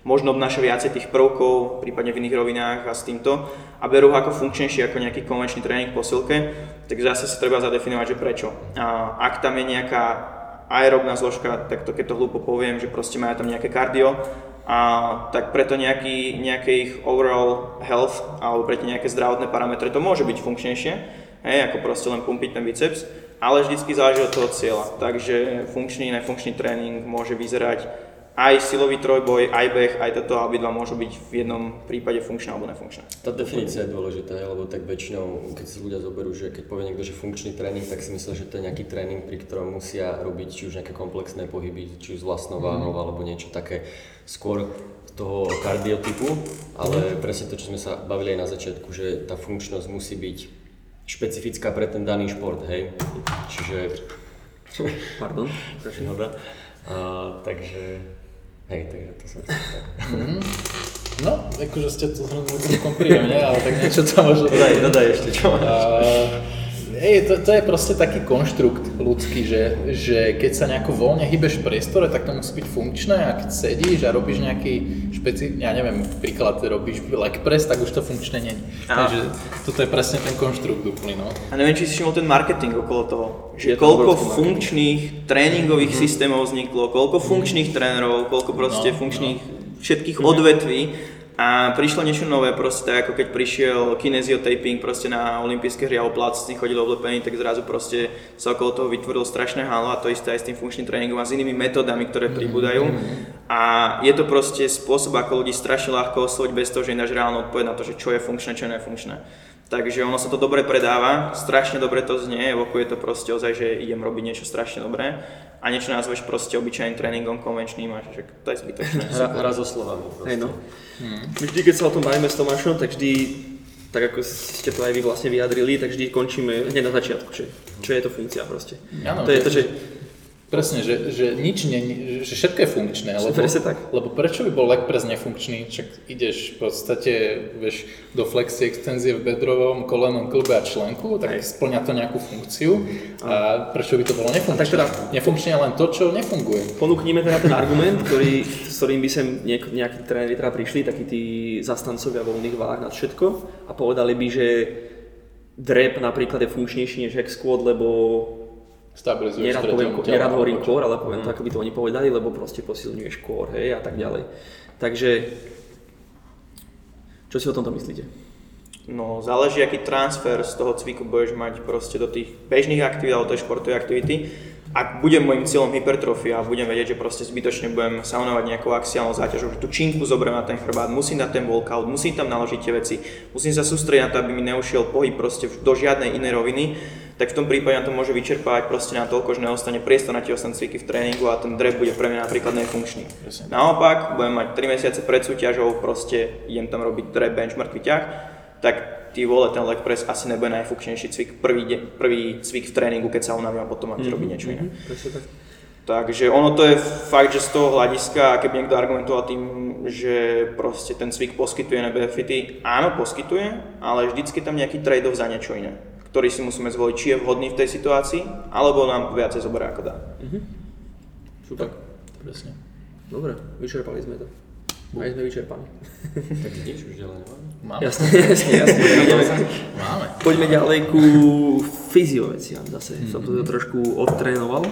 možno obnáša viacej tých prvkov, prípadne v iných rovinách a s týmto a berú ho ako funkčnejší ako nejaký konvenčný tréning v posilke, tak zase si treba zadefinovať, že prečo. A ak tam je nejaká aerobná zložka, tak to keď to hlúpo poviem, že proste majú tam nejaké kardio, a tak preto nejaký, nejaké ich overall health alebo preto nejaké zdravotné parametre to môže byť funkčnejšie, hej, ako proste len pumpiť ten biceps, ale vždycky záleží od toho cieľa. Takže funkčný, nefunkčný tréning môže vyzerať aj silový trojboj, aj beh, aj toto, obidva môžu byť v jednom prípade funkčné alebo nefunkčné. Tá definícia je dôležitá, lebo tak väčšinou, keď si ľudia zoberú, že keď povie niekto, že funkčný tréning, tak si myslia, že to je nejaký tréning, pri ktorom musia robiť či už nejaké komplexné pohyby, či už s vlastnou váhou, mm. alebo niečo také skôr toho kardiotypu, ale mm. presne to, čo sme sa bavili aj na začiatku, že tá funkčnosť musí byť špecifická pre ten daný šport, hej. Čiže... Pardon? Uh, takže Hej, takže to som mm-hmm. No, akože ste to zhrnuli celkom príjemne, ale tak niečo tam možno... Dodaj, dodaj ešte, čo máš. Uh, Hej, to, to je proste taký konštrukt ľudský, že, že keď sa nejako voľne hýbeš v priestore, tak to musí byť funkčné a keď sedíš a robíš nejaký špeci... ja neviem, príklad, robíš leg press, tak už to funkčné není. Takže toto je presne ten konštrukt úplný, no. A neviem, či si všimol ten marketing okolo toho, že je koľko funkčných tréningových mm-hmm. systémov vzniklo, koľko funkčných trénerov, koľko proste no, funkčných no. všetkých mm-hmm. odvetví a prišlo niečo nové, proste ako keď prišiel kinesiotaping proste na olympijské hry a si chodili oblepený, tak zrazu proste sa okolo toho vytvorilo strašné halo a to isté aj s tým funkčným tréningom a s inými metódami, ktoré pribúdajú. A je to proste spôsob, ako ľudí strašne ľahko osloviť bez toho, že ináč reálne odpoveď na to, že čo je funkčné, čo nie je funkčné. Takže ono sa to dobre predáva, strašne dobre to znie, evokuje to proste ozaj, že idem robiť niečo strašne dobré a niečo nazveš proste obyčajným tréningom konvenčným a že to je zbytočné. Hra, hra so slovami. Hej no. Hmm. Vždy, keď sa o tom bavíme s Tomášom, tak vždy, tak ako ste to aj vy vlastne vyjadrili, tak vždy končíme hneď na začiatku, že čo je to funkcia proste. Ano, to je to, že Presne, že, že nič nie, že všetko je funkčné, lebo, tak. lebo prečo by bol leg press nefunkčný, čak ideš v podstate vieš, do flexie extenzie v bedrovom, kolenom, klbe a členku, tak Aj. splňa to nejakú funkciu a prečo by to bolo nefunkčné? tak teda, nefunkčné len to, čo nefunguje. Ponúknime teda ten argument, ktorý, s ktorým by sem niek- nejakí tréneri teda prišli, takí tí zastancovia voľných váh nad všetko a povedali by, že drep napríklad je funkčnejší než hex squat, lebo stabilizuješ nerad, poviem, nerad hovorím core, ale poviem mm. to, ako by to oni povedali, lebo proste posilňuješ core, hej, a tak ďalej. Takže, čo si o tomto myslíte? No, záleží, aký transfer z toho cviku budeš mať proste do tých bežných aktivít alebo tej športovej aktivity. Ak budem môjim cieľom hypertrofia a budem vedieť, že proste zbytočne budem saunovať nejakou axiálnou záťažou, že tú činku zoberiem na ten chrbát, musím dať ten walkout, musím tam naložiť tie veci, musím sa sústrediť na to, aby mi neušiel pohyb proste do žiadnej inej roviny, tak v tom prípade na to môže vyčerpávať proste na toľko, že neostane priestor na tie ostatné cviky v tréningu a ten drep bude pre mňa napríklad nefunkčný. Naopak, budem mať 3 mesiace pred súťažou, proste idem tam robiť drep, bench, mŕtvy ťah, tak ty vole, ten leg press asi nebude najfunkčnejší cvik, prvý, de- prvý cvik v tréningu, keď sa unavím a potom máte mm-hmm. robiť niečo iné. Mm-hmm. Takže ono to je fakt, že z toho hľadiska, keby niekto argumentoval tým, že proste ten cvik poskytuje benefity, áno, poskytuje, ale vždycky tam nejaký trade-off za niečo iné ktorý si musíme zvoliť, či je vhodný v tej situácii, alebo nám viacej zoberie ako dá. Mhm. Super. Presne. Dobre, vyčerpali sme to. Aj sme vyčerpaní. tak nič už ďalej Máme. Jasne, jasne, jasne. Máme. Poďme ďalej ku fyzioveciam zase. Mm-hmm. Som to trošku odtrénoval.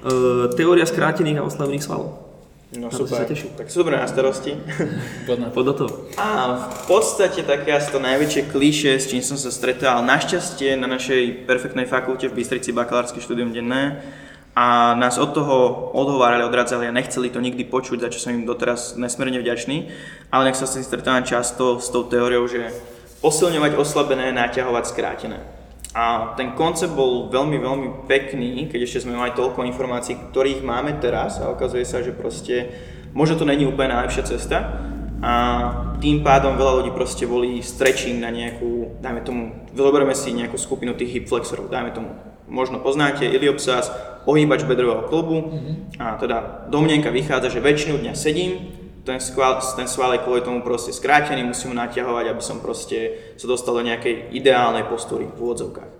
Uh, teória skrátených a oslavených svalov. No Na super, tak sú dobré na starosti. Poď do toho. A v podstate také asi to najväčšie klíše, s čím som sa stretal, našťastie na našej perfektnej fakulte v Bystrici bakalárske štúdium denné a nás od toho odhovárali, odradzali a nechceli to nikdy počuť, za čo som im doteraz nesmierne vďačný, ale nech sa s tým stretávam často s tou teóriou, že posilňovať oslabené, naťahovať skrátené. A ten koncept bol veľmi, veľmi pekný, keď ešte sme mali toľko informácií, ktorých máme teraz a ukazuje sa, že proste možno to není úplne najlepšia cesta a tým pádom veľa ľudí proste volí stretching na nejakú, dajme tomu, vyberieme si nejakú skupinu tých hip flexorov, dajme tomu, možno poznáte iliopsas, ohýbač bedrového klubu mm-hmm. a teda domnenka vychádza, že väčšinu dňa sedím, ten, skval, ten sval je kvôli tomu proste skrátený, musím ho naťahovať, aby som proste sa dostal do nejakej ideálnej postúry v úvodzovkách.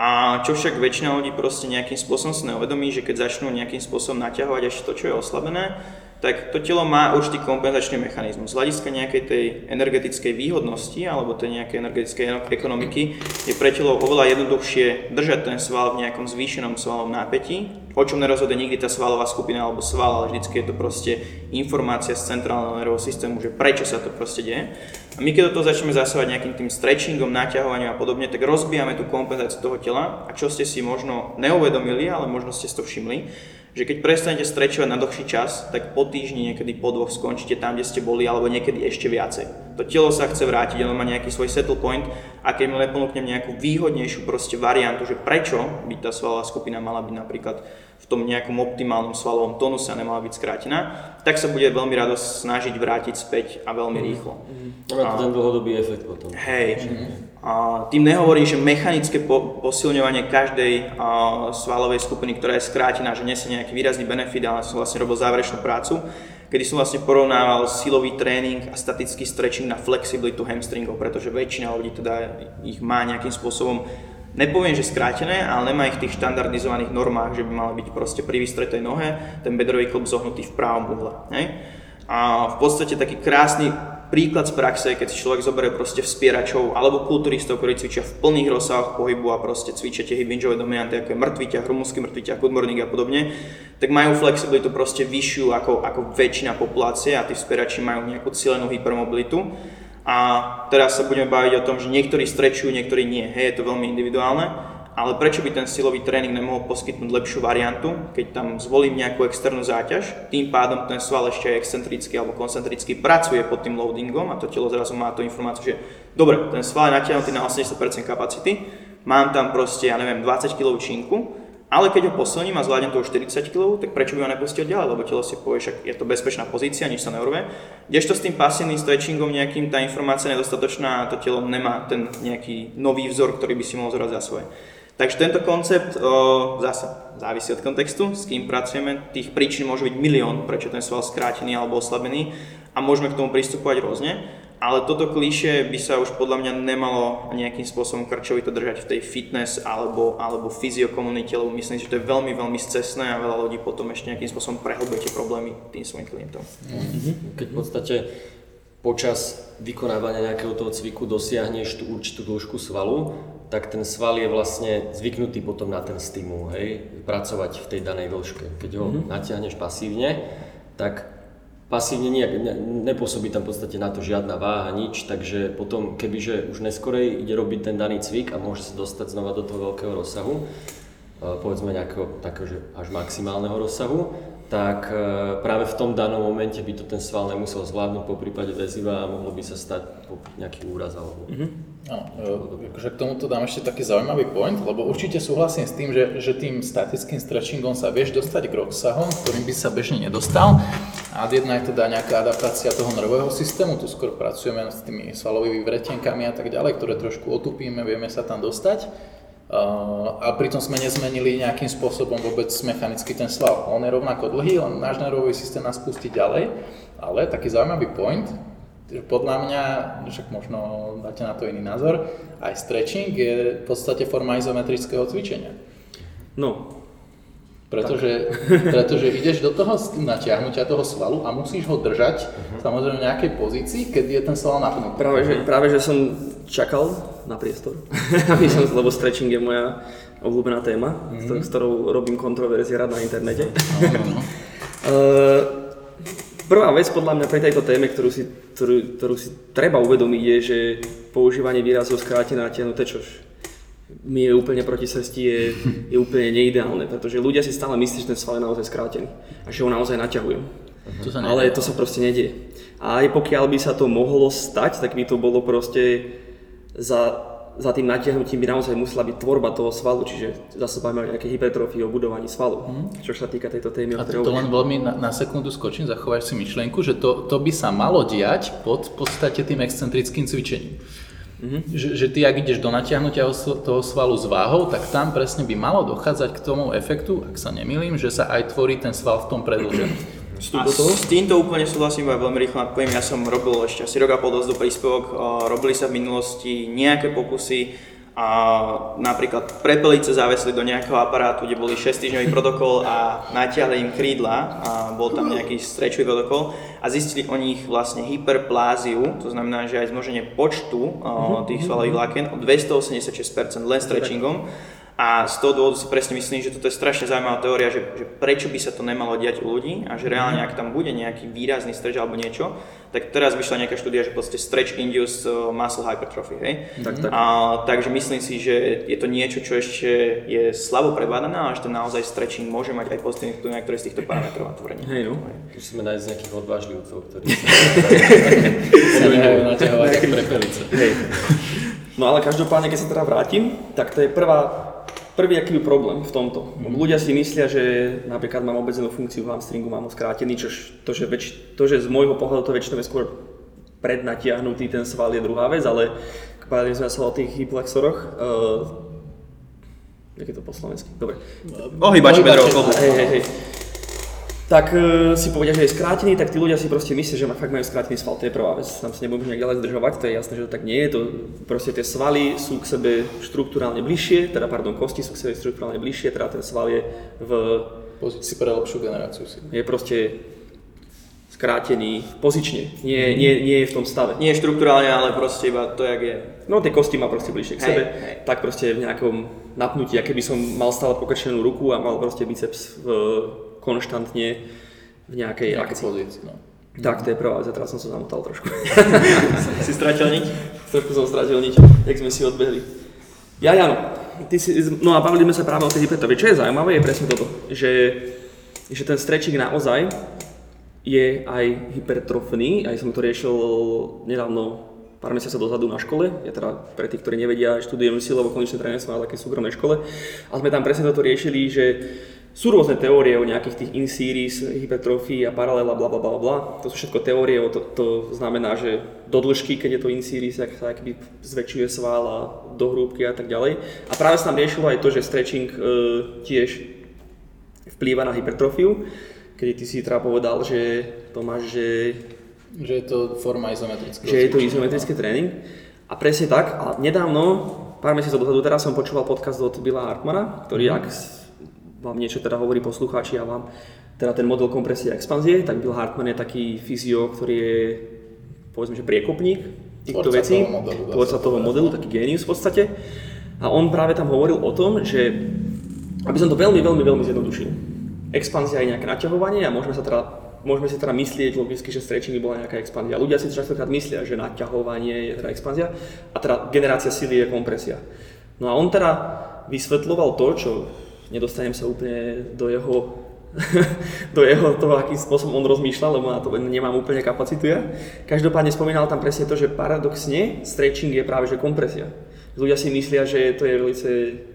A čo však väčšina ľudí proste nejakým spôsobom si neuvedomí, že keď začnú nejakým spôsobom naťahovať ešte to, čo je oslabené, tak to telo má určitý kompenzačný mechanizmus. Z hľadiska nejakej tej energetickej výhodnosti alebo tej nejakej energetickej ekonomiky je pre telo oveľa jednoduchšie držať ten sval v nejakom zvýšenom svalovom nápetí, o čom nerozhoduje nikdy tá svalová skupina alebo sval, ale vždycky je to proste informácia z centrálneho nervového systému, že prečo sa to proste deje. A my keď do toho začneme zasávať nejakým tým stretchingom, naťahovaním a podobne, tak rozbijame tú kompenzáciu toho tela a čo ste si možno neuvedomili, ale možno ste si to všimli, že keď prestanete strečovať na dlhší čas, tak po týždni, niekedy po dvoch skončíte tam, kde ste boli, alebo niekedy ešte viacej. To telo sa chce vrátiť, ono má nejaký svoj settle point a keď mu neponúknem nejakú výhodnejšiu proste variantu, že prečo by tá svalová skupina mala byť napríklad v tom nejakom optimálnom svalovom tónuse a nemala byť skrátená, tak sa bude veľmi rado snažiť vrátiť späť a veľmi rýchlo. Mm-hmm. Má to ten dlhodobý efekt potom. Hej. Mm-hmm. A tým nehovorím, že mechanické po, posilňovanie každej svalovej skupiny, ktorá je skrátená, že nesie nejaký výrazný benefit, ale som vlastne robil záverečnú prácu, kedy som vlastne porovnával silový tréning a statický stretching na flexibilitu hamstringov, pretože väčšina ľudí teda ich má nejakým spôsobom Nepoviem, že skrátené, ale nemá ich v tých štandardizovaných normách, že by mali byť proste pri vystretej nohe, ten bedrový klub zohnutý v pravom uhle. A v podstate taký krásny príklad z praxe, keď si človek zoberie proste vspieračov alebo kulturistov, ktorí cvičia v plných rozsahoch pohybu a proste cvičia tie hybinžové dominanty, ako je mŕtvý ťah, rumúnsky mŕtvý ťah, a podobne, tak majú flexibilitu proste vyššiu ako, ako väčšina populácie a tí vspierači majú nejakú cielenú hypermobilitu. A teraz sa budeme baviť o tom, že niektorí strečujú, niektorí nie. Hej, je to veľmi individuálne ale prečo by ten silový tréning nemohol poskytnúť lepšiu variantu, keď tam zvolím nejakú externú záťaž, tým pádom ten sval ešte aj excentricky alebo koncentricky pracuje pod tým loadingom a to telo zrazu má tú informáciu, že dobre, ten sval je natiahnutý na 80% kapacity, mám tam proste, ja neviem, 20 kg činku, ale keď ho posilním a zvládnem to už 40 kg, tak prečo by ho nepustil ďalej, lebo telo si povie, že je to bezpečná pozícia, nič sa neurve. Kdežto s tým pasívnym stretchingom nejakým tá informácia nedostatočná a to telo nemá ten nejaký nový vzor, ktorý by si mohol zrozť za svoje. Takže tento koncept o, zase závisí od kontextu, s kým pracujeme. Tých príčin môže byť milión, prečo ten sval skrátený alebo oslabený a môžeme k tomu pristupovať rôzne. Ale toto klíše by sa už podľa mňa nemalo nejakým spôsobom krčovito držať v tej fitness alebo, alebo fyziokomunite, lebo myslím že to je veľmi, veľmi scesné a veľa ľudí potom ešte nejakým spôsobom prehlbujete problémy tým svojim klientom. Keď v podstate počas vykonávania nejakého toho cviku dosiahneš tú určitú dĺžku svalu, tak ten sval je vlastne zvyknutý potom na ten stimul, hej, pracovať v tej danej dĺžke. Keď ho mm-hmm. natiahneš pasívne, tak pasívne nejak, ne, nepôsobí tam v podstate na to žiadna váha, nič, takže potom kebyže už neskorej ide robiť ten daný cvik a môže sa dostať znova do toho veľkého rozsahu, povedzme nejakého takého, že až maximálneho rozsahu, tak e, práve v tom danom momente by to ten sval nemusel zvládnuť po prípade väziva a mohlo by sa stať nejaký úraz alebo... Mm-hmm. No, akože k tomuto dám ešte taký zaujímavý point, lebo určite súhlasím s tým, že, že tým statickým stretchingom sa vieš dostať k rozsahom, ktorým by sa bežne nedostal. A jedna je teda nejaká adaptácia toho nervového systému, tu skôr pracujeme s tými svalovými vretenkami a tak ďalej, ktoré trošku otupíme, vieme sa tam dostať. A pritom sme nezmenili nejakým spôsobom vôbec mechanicky ten sval. On je rovnako dlhý, len náš nervový systém nás pustí ďalej, ale taký zaujímavý point, že podľa mňa, však možno dáte na to iný názor, aj stretching je v podstate forma izometrického cvičenia. No, pretože, pretože ideš do toho natiahnutia toho svalu a musíš ho držať uh-huh. samozrejme v nejakej pozícii, keď je ten sval napnutý. Práve že, práve, že som čakal na priestor, aby som, lebo stretching je moja obľúbená téma, mm-hmm. s ktorou robím kontroverzie rád na internete. No, no, no. Prvá vec podľa mňa pri tejto téme, ktorú si, ktorú, ktorú si treba uvedomiť, je, že používanie výrazov skrátené a tiahnuté, čo mi je úplne proti srsti, je, je úplne neideálne, pretože ľudia si stále myslí, že ten sval je naozaj skrátený a že ho naozaj naťahujú. To sa Ale to sa proste nedieje. A aj pokiaľ by sa to mohlo stať, tak by to bolo proste za, za tým natiahnutím by naozaj musela byť tvorba toho svalu, čiže zase bavíme o nejakej hypertrofii, o budovaní svalu, mm. čo sa týka tejto témy. A to, to len veľmi na, na sekundu skočím, zachováš si myšlienku, že to, to by sa malo diať pod v podstate tým excentrickým cvičením. Mm-hmm. Že, že ty, ak ideš do natiahnutia toho svalu s váhou, tak tam presne by malo dochádzať k tomu efektu, ak sa nemýlim, že sa aj tvorí ten sval v tom predĺžení. A s týmto úplne súhlasím aj veľmi rýchlo nadpoviem. Ja som robil ešte asi rok a pol dosť do príspevok. Robili sa v minulosti nejaké pokusy a napríklad prepelice zavesli do nejakého aparátu, kde boli 6 týždňový protokol a natiahli im krídla a bol tam nejaký strečový protokol. A zistili o nich vlastne hyperpláziu, to znamená, že aj zmnoženie počtu uh, tých svalových vlákien o 286% len stretchingom a z toho dôvodu si presne myslím, že toto je strašne zaujímavá teória, že, že prečo by sa to nemalo diať u ľudí a že reálne ak tam bude nejaký výrazný stretch alebo niečo, tak teraz vyšla nejaká štúdia, že proste stretch induced uh, muscle hypertrophy, hej? Tak, tak. A, takže myslím si, že je to niečo, čo ešte je slabo prebádané, ale že to naozaj stretching môže mať aj pozitívny vplyv na niektoré z týchto parametrov a tvorení. Hej, no. Musíme nájsť nejakých odvážlivcov, ktorí Sa naťahovať ako prepelice. Hej. No ale každopádne, keď sa teda vrátim, tak to je prvá, prvý aký problém v tomto. Mm. Ľudia si myslia, že napríklad mám obmedzenú funkciu v hamstringu, mám ho skrátený, čo to, že, väč, to, že z môjho pohľadu to väčšinou je skôr prednatiahnutý ten sval je druhá vec, ale bavili sme sa o tých hyplexoroch. Uh, jak je to po slovensky? Dobre. Ohýbač bedrového klobu. Hej, hej, hej. Tak e, si povedia, že je skrátený, tak tí ľudia si proste myslia, že ma fakt majú skrátený sval, to je prvá vec. Tam sa nebudem nejak ďalej zdržovať, to je jasné, že to tak nie je. To, proste tie svaly sú k sebe štruktúrálne bližšie, teda pardon, kosti sú k sebe štruktúrálne bližšie, teda ten sval je v, Pozícii pre lepšiu generáciu si. je proste skrátený pozične, nie, nie, nie je v tom stave. Nie štruktúrálne, ale proste iba to, jak je. No tie kosti má proste bližšie k Hej, sebe, hej. tak proste v nejakom napnutí, a keby som mal stále pokrčenú ruku a mal proste biceps v, konštantne v nejakej Nejaké akcii. pozícii, no. Tak, to je prvá vec, teraz som sa zamotal trošku. Si stratil niť? trošku som stratil nič, jak sme si odbehli. Ja, Jano, ty si, no a bavili sme sa práve o tej hypertrofii. Čo je zaujímavé, je presne toto, že, že ten stretching naozaj je aj hypertrofný, aj som to riešil nedávno, pár mesiacov dozadu na škole. Ja teda pre tých, ktorí nevedia, študujem silovo konečné trénerstvo na takej súkromnej škole. A sme tam presne toto riešili, že sú rôzne teórie o nejakých tých in-series, hypertrofii a paralela, bla bla bla bla. To sú všetko teórie, to, to znamená, že do dĺžky, keď je to in-series, tak sa akýby zväčšuje sval a do hrúbky a tak ďalej. A práve sa tam riešilo aj to, že stretching e, tiež vplýva na hypertrofiu, kedy ty si teda povedal, že to máš, že Že je to forma izometrického že je to izometrický tréning. A presne tak, a nedávno, pár mesiacov dozadu, teraz som počúval podcast od Billa Hartmana, ktorý, ak s- vám niečo teda hovorí poslucháči a vám teda ten model kompresie a expanzie, tak Bill Hartman je taký fyzio, ktorý je povedzme, že priekopník týchto Tvorca vecí, toho modelu, tvorca toho modelu, taký génius v podstate. A on práve tam hovoril o tom, že aby som to veľmi, veľmi, veľmi zjednodušil. Expanzia je nejaké naťahovanie a môžeme sa teda môžeme si teda myslieť logicky, že stretching by bola nejaká expanzia. Ľudia si častokrát myslia, že naťahovanie je teda expanzia a teda generácia sily je kompresia. No a on teda vysvetľoval to, čo nedostanem sa úplne do jeho do jeho toho, akým spôsobom on rozmýšľa, lebo na to nemám úplne kapacitu ja. Každopádne spomínal tam presne to, že paradoxne stretching je práve že kompresia. Ľudia si myslia, že to je veľmi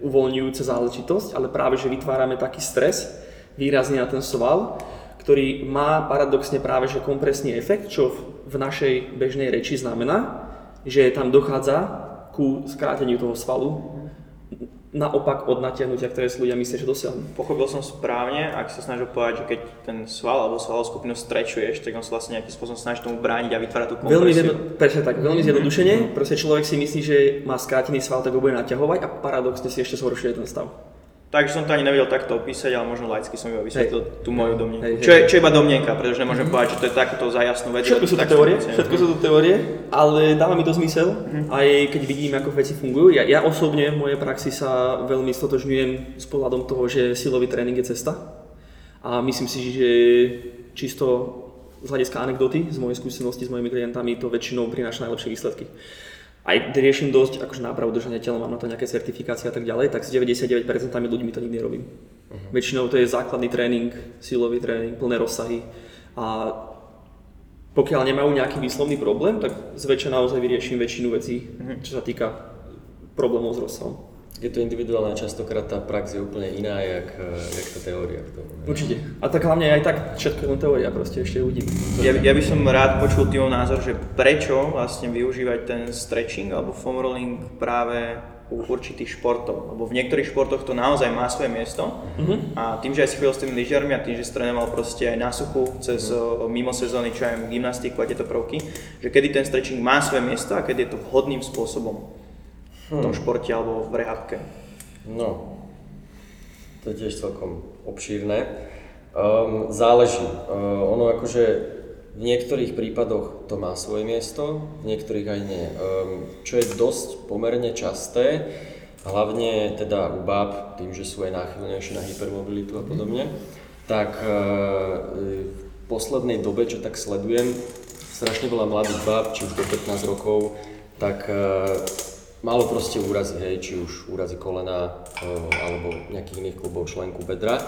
uvoľňujúca záležitosť, ale práve že vytvárame taký stres výrazne na ten sval, ktorý má paradoxne práve že kompresný efekt, čo v- našej bežnej reči znamená, že tam dochádza ku skráteniu toho svalu, naopak od natiahnutia, ktoré si ľudia myslia, že dosiahnu. Pochopil som správne, ak sa snažil povedať, že keď ten sval alebo svalovú skupinu strečuješ, tak on sa vlastne nejakým spôsobom snaží tomu brániť a vytvára tú Veľmi, kompresiu. zjedno, presne tak, veľmi zjednodušene, proste človek si myslí, že má skrátený sval, tak ho bude naťahovať a paradoxne si ešte zhoršuje ten stav. Takže som to ani nevedel takto opísať, ale možno laicky som iba vysvetlil tú moju domnienku. Hej, hej. Čo, je, čo je iba domnienka, pretože nemôžem povedať, že to je takéto za jasnú vec. Všetko sú to teórie, všetko sú to teórie, ale dáva mi to zmysel, aj keď vidím, ako veci fungujú. Ja, ja osobne v mojej praxi sa veľmi stotožňujem s pohľadom toho, že silový tréning je cesta. A myslím si, že čisto z hľadiska anekdoty, z mojej skúsenosti s mojimi klientami, to väčšinou prináša najlepšie výsledky. Aj riešim dosť akože nápravu tela, mám na to nejaké certifikácie a tak ďalej, tak s 99% ľuďmi to nikdy nerobím. Väčšinou to je základný tréning, silový tréning, plné rozsahy a pokiaľ nemajú nejaký výslovný problém, tak zväčša naozaj vyrieším väčšinu vecí, čo sa týka problémov s rozsahom. Je to individuálne, častokrát tá prax je úplne iná, jak, eh, jak tá teória k tomu. ne? Určite. A tak hlavne aj tak všetko je len teória, proste ešte uvidím. Ja, ja by som rád počul Timov názor, že prečo vlastne využívať ten stretching alebo foam rolling práve u určitých športov, lebo v niektorých športoch to naozaj má svoje miesto a tým, že aj si chodil s tými lyžiarmi a tým, že si trénoval proste aj na suchu cez o, mimo sezóny, čo aj gymnastiku a tieto prvky, že kedy ten stretching má svoje miesto a kedy je to vhodným spôsobom. V tom športe alebo v rehabke? No, to je tiež celkom obšírne. Um, záleží. Uh, ono akože v niektorých prípadoch to má svoje miesto, v niektorých aj nie. Um, čo je dosť pomerne časté, hlavne teda u báb, tým, že sú aj náchylnejšie na hypermobilitu a podobne, tak uh, v poslednej dobe, čo tak sledujem, strašne veľa mladých báb, či už do 15 rokov, tak uh, malo proste úrazy, hej, či už úrazy kolena uh, alebo nejakých iných klubov členku bedra.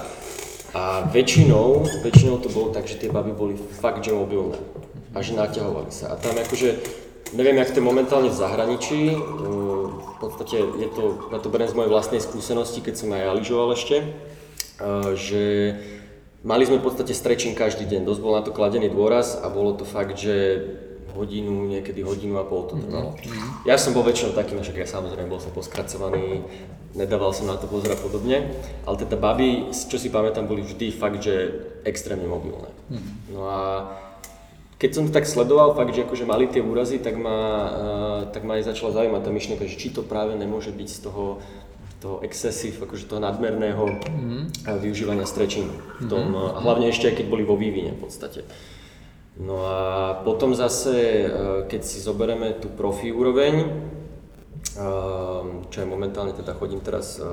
A väčšinou, väčšinou to bolo tak, že tie baby boli fakt že mobilné a že naťahovali sa. A tam akože, neviem, jak to je momentálne v zahraničí, uh, v podstate je to, na to beriem z mojej vlastnej skúsenosti, keď som aj ja ešte, uh, že mali sme v podstate stretching každý deň, dosť bol na to kladený dôraz a bolo to fakt, že hodinu, niekedy hodinu a pol to trvalo. Mm-hmm. Ja som bol väčšinou taký, no však ja samozrejme bol som poskracovaný, nedával som na to pozor a podobne, ale teda baby, čo si pamätám, boli vždy fakt, že extrémne mobilné. Mm-hmm. No a keď som to tak sledoval, fakt, že akože mali tie úrazy, tak ma, uh, tak ma aj začala zaujímať tá myšlienka, že či to práve nemôže byť z toho toho excessive, akože toho nadmerného mm-hmm. využívania stretchingu. Tom, mm-hmm. A hlavne ešte aj keď boli vo vývine v podstate. No a potom zase, e, keď si zoberieme tú profi úroveň, e, čo je momentálne, teda chodím teraz e,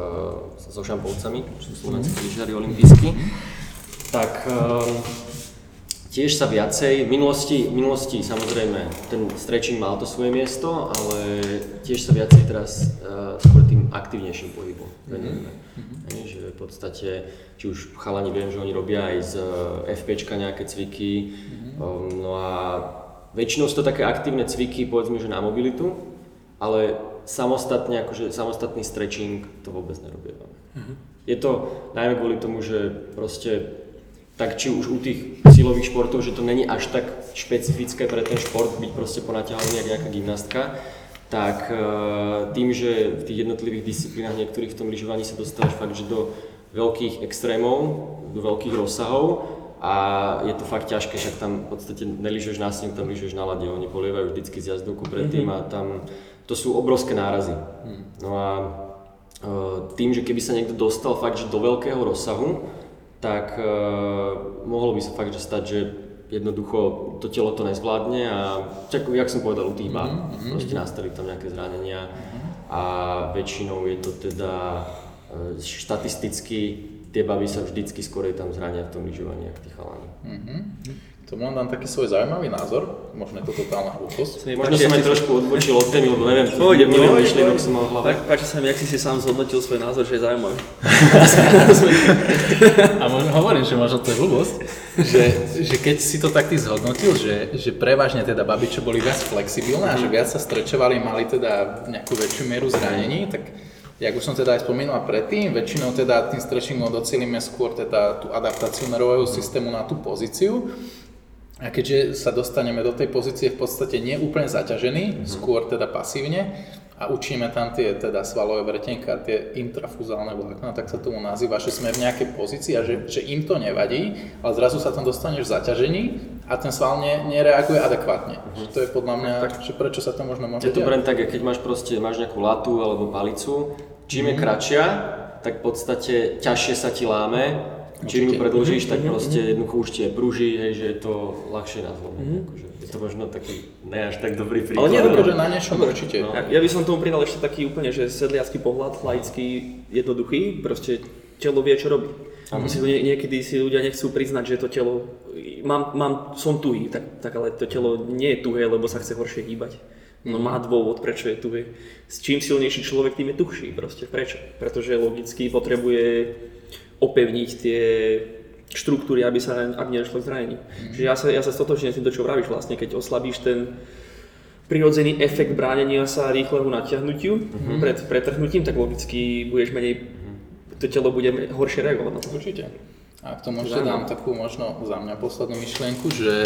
so šampovcami, čo sú slovenskí lyžiari olimpijskí, tak tiež sa viacej, v minulosti, v minulosti samozrejme ten stretching mal to svoje miesto, ale tiež sa viacej teraz skôr tým aktívnejším pohybom venujeme. Mm-hmm. Že v podstate, či už chalani viem, že oni robia aj z FPčka nejaké cviky, mm-hmm no a väčšinou sú to také aktívne cviky, povedzme, že na mobilitu, ale samostatne, akože samostatný stretching to vôbec nerobievame. Uh-huh. Je to najmä kvôli tomu, že proste tak či už u tých silových športov, že to není až tak špecifické pre ten šport byť proste ponaťahaný ako nejaká gymnastka, tak e, tým, že v tých jednotlivých disciplínach niektorých v tom lyžovaní sa dostávaš fakt, že do veľkých extrémov, do veľkých rozsahov, a je to fakt ťažké, však tam v podstate neližuješ na sníh, tam ližuješ na lade, oni polievajú vždycky z jazdovku predtým mm-hmm. a tam to sú obrovské nárazy. Mm. No a uh, tým, že keby sa niekto dostal fakt, že do veľkého rozsahu, tak uh, mohlo by sa fakt, že stať, že jednoducho to telo to nezvládne a čak, jak som povedal, u tých mm-hmm. proste nastali tam nejaké zranenia mm-hmm. a väčšinou je to teda štatisticky tie baby sa vždycky skorej tam zrania v tom lyžovaní, ako tí chalani. Mm-hmm. Tomu vám dám taký svoj zaujímavý názor, možno je to totálna hlúposť. Možno som aj trošku odbočil od témy, lebo neviem, Pôjde, milión myšlienok som mal v hlave. Páči sa mi, ak si si sám zhodnotil svoj názor, že je zaujímavý. A možno hovorím, že možno to je hlúposť, že, že keď si to tak ty zhodnotil, že, že prevažne teda baby, čo boli viac flexibilné a že viac sa strečovali, mali teda nejakú väčšiu mieru zranení, tak Jak už som teda aj spomínal predtým, väčšinou teda tým stretchingom docelíme skôr teda tú adaptáciu nervového systému na tú pozíciu. A keďže sa dostaneme do tej pozície v podstate nie úplne zaťažený, mm-hmm. skôr teda pasívne, a učíme tam tie teda svalové vretenka, tie intrafuzálne vlákna, tak sa tomu nazýva, že sme v nejakej pozícii a že, že im to nevadí, ale zrazu sa tam dostaneš v zaťažení a ten sval ne, nereaguje adekvátne. Uh-huh. To je podľa mňa, tak, že prečo sa to možno môže Je to len tak, keď máš proste, máš nejakú latu alebo palicu, čím uh-huh. je mhm. kratšia, tak v podstate ťažšie sa ti láme, čím ju predlžíš, tak mhm, proste jednoducho už tie prúži, hej, že je to ľahšie na zlomu. Mm-hmm. Akože je to možno taký ne až tak dobrý príklad. Ale nie, že na niečom určite. No. Ja, ja by som tomu pridal ešte taký úplne, že sedliacký pohľad, laický, jednoduchý, proste telo vie, čo robí. Ano. Si nie, niekedy si ľudia nechcú priznať, že to telo, mám, mám, som tuhý, tak, tak ale to telo nie je tuhé, lebo sa chce horšie hýbať. No má dôvod, prečo je tuhé. S čím silnejší človek, tým je tuhší proste. Prečo? Pretože logicky potrebuje opevniť tie štruktúry, aby sa aby nedošlo k zraneniu. Mm. Čiže ja sa, ja sa stotočne s týmto, čo vravíš vlastne, keď oslabíš ten prirodzený efekt bránenia sa rýchleho natiahnutiu mm-hmm. pred pretrhnutím, tak logicky budeš menej, to telo bude horšie reagovať na to. Určite. A k tomu ešte dám takú možno za mňa poslednú myšlienku, že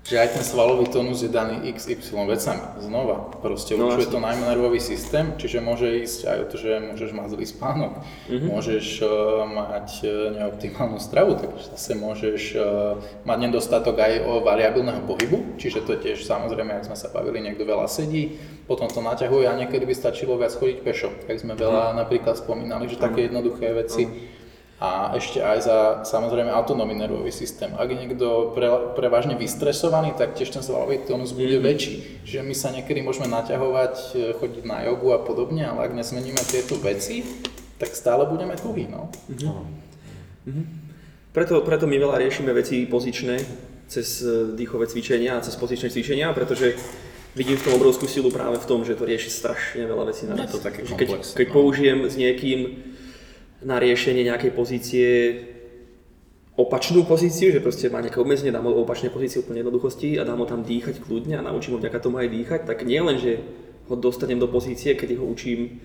že aj ten svalový tónus je daný XY vecami. Znova, proste No, určuje to najmä nervový systém, čiže môže ísť aj o to, že môžeš mať zlý spánok, Mhm. môžeš uh, mať uh, neoptimálnu stravu, takže zase môžeš uh, mať nedostatok aj o variabilného pohybu, čiže to tiež samozrejme, ak sme sa bavili, niekto veľa sedí, potom to naťahuje a niekedy by stačilo viac chodiť pešo, tak sme veľa napríklad spomínali, že také jednoduché veci a ešte aj za samozrejme autonómny nervový systém. Ak je niekto pre, prevažne vystresovaný, tak tiež ten svalový tónus bude väčší. Čiže my sa niekedy môžeme naťahovať, e, chodiť na jogu a podobne, ale ak nezmeníme tieto veci, tak stále budeme tuhí. No. Preto, preto my veľa riešime veci pozičné cez e, dýchové cvičenia a cez pozičné cvičenia, pretože vidím v tom obrovskú silu práve v tom, že to rieši strašne veľa vecí na Je to také Že keď, komplexné, keď no. použijem s niekým na riešenie nejakej pozície opačnú pozíciu, že proste má nejaké obmedzenie, dám mu opačné pozície úplne jednoduchosti a dám ho tam dýchať kľudne a naučím ho vďaka tomu aj dýchať, tak nie len, že ho dostanem do pozície, kedy ho učím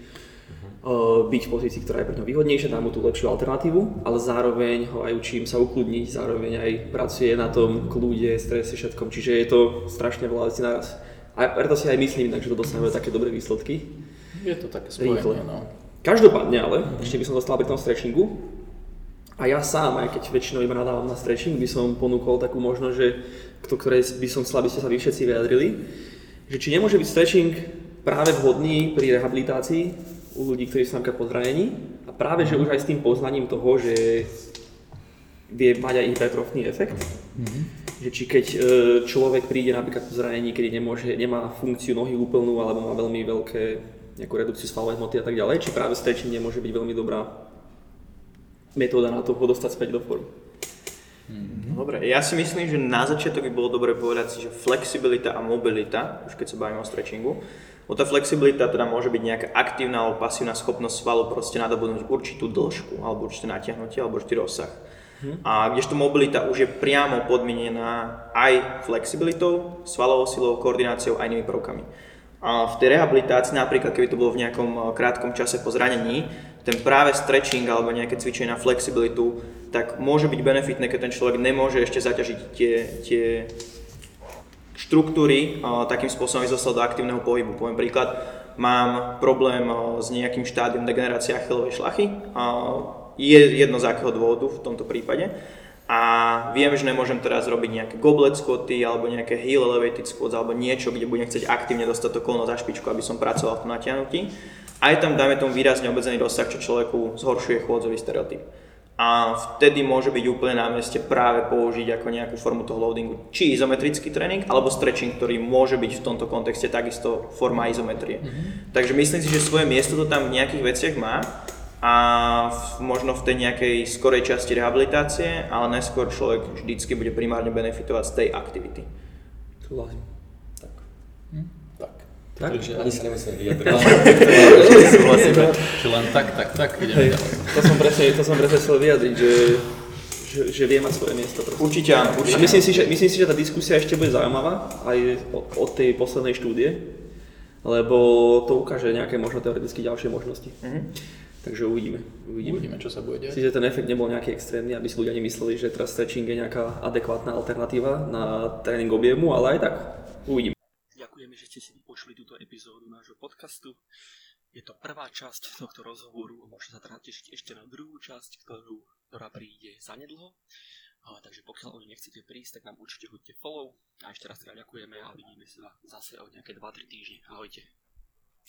uh, byť v pozícii, ktorá je pre ňo výhodnejšia, dám mu tú lepšiu alternatívu, ale zároveň ho aj učím sa ukludniť, zároveň aj pracuje na tom kľude, strese, všetkom, čiže je to strašne veľa vecí naraz. A preto si aj myslím, takže to dosahuje také dobré výsledky. Je to také spojenie. No. Každopádne ale, ešte by som dostal pri tom stretchingu, a ja sám, aj keď väčšinou iba nadávam na stretching, by som ponúkol takú možnosť, že to, ktoré by som chcel, aby ste sa vy všetci vyjadrili, že či nemôže byť stretching práve vhodný pri rehabilitácii u ľudí, ktorí sú napríklad po zranení a práve, že už aj s tým poznaním toho, že vie mať aj hypertrofný efekt, že či keď e, človek príde napríklad po zranení, kedy nemôže, nemá funkciu nohy úplnú alebo má veľmi veľké nejakú redukciu svalovej hmoty a tak ďalej, či práve stretching nemôže byť veľmi dobrá metóda na to ho dostať späť do formy. Dobre, ja si myslím, že na začiatok by bolo dobre povedať si, že flexibilita a mobilita, už keď sa bavíme o stretchingu, bo tá flexibilita teda môže byť nejaká aktívna alebo pasívna schopnosť svalu proste nadobudnúť určitú dĺžku alebo určité natiahnutie alebo určitý rozsah. A kdežto mobilita už je priamo podmienená aj flexibilitou, svalovou silou, koordináciou a inými prvkami. A v tej rehabilitácii, napríklad keby to bolo v nejakom eh, krátkom čase po zranení, ten práve stretching alebo nejaké cvičenie na flexibilitu, tak môže byť benefitné, keď ten človek nemôže ešte zaťažiť tie, tie štruktúry a, takým spôsobom, aby zostal do aktívneho pohybu. Poviem príklad, mám problém a, s nejakým štádium degenerácie achilovej šlachy. Je jedno z akého dôvodu v tomto prípade. A viem, že nemôžem teraz robiť nejaké goblet squaty alebo nejaké heel elevated squats alebo niečo, kde budem chcieť aktívne dostať to kolno za špičku, aby som pracoval v tom natiahnutí. Aj tam dáme tomu výrazne obmedzený rozsah, čo človeku zhoršuje chôdzový stereotyp. A vtedy môže byť úplne na mieste práve použiť ako nejakú formu toho loadingu. Či izometrický tréning, alebo stretching, ktorý môže byť v tomto kontexte takisto forma izometrie. Mm-hmm. Takže myslím si, že svoje miesto to tam v nejakých veciach má a v, možno v tej nejakej skorej časti rehabilitácie, ale neskôr človek vždycky bude primárne benefitovať z tej aktivity. Súhlasím. Tak. Tak. Tak? Takže ani sa nemusíme vyjadriť. Súhlasíme. Či len tak, tak, tak, ideme Hej, ďalej. to som presne, to som presne chcel vyjadriť, že, že, že vie mať svoje miesto. Proste. Určite áno, A určite myslím si, že, myslím si, že tá diskusia ešte bude zaujímavá aj od, tej poslednej štúdie, lebo to ukáže nejaké možno teoreticky ďalšie možnosti. Mhm. Takže uvidíme. uvidíme. Uvidíme, čo sa bude diať. Myslím, že ten efekt nebol nejaký extrémny, aby si ľudia nemysleli, že teraz stretching je nejaká adekvátna alternatíva na tréning objemu, ale aj tak uvidíme. Ďakujeme, že ste si vypočuli túto epizódu nášho podcastu. Je to prvá časť tohto rozhovoru, môžete sa teda tešiť ešte na druhú časť, ktorú, ktorá príde zanedlho. A, takže pokiaľ oni nechcete prísť, tak nám určite hoďte follow. A ešte raz teda ďakujeme a vidíme sa zase o nejaké 2-3 týždne. Ahojte.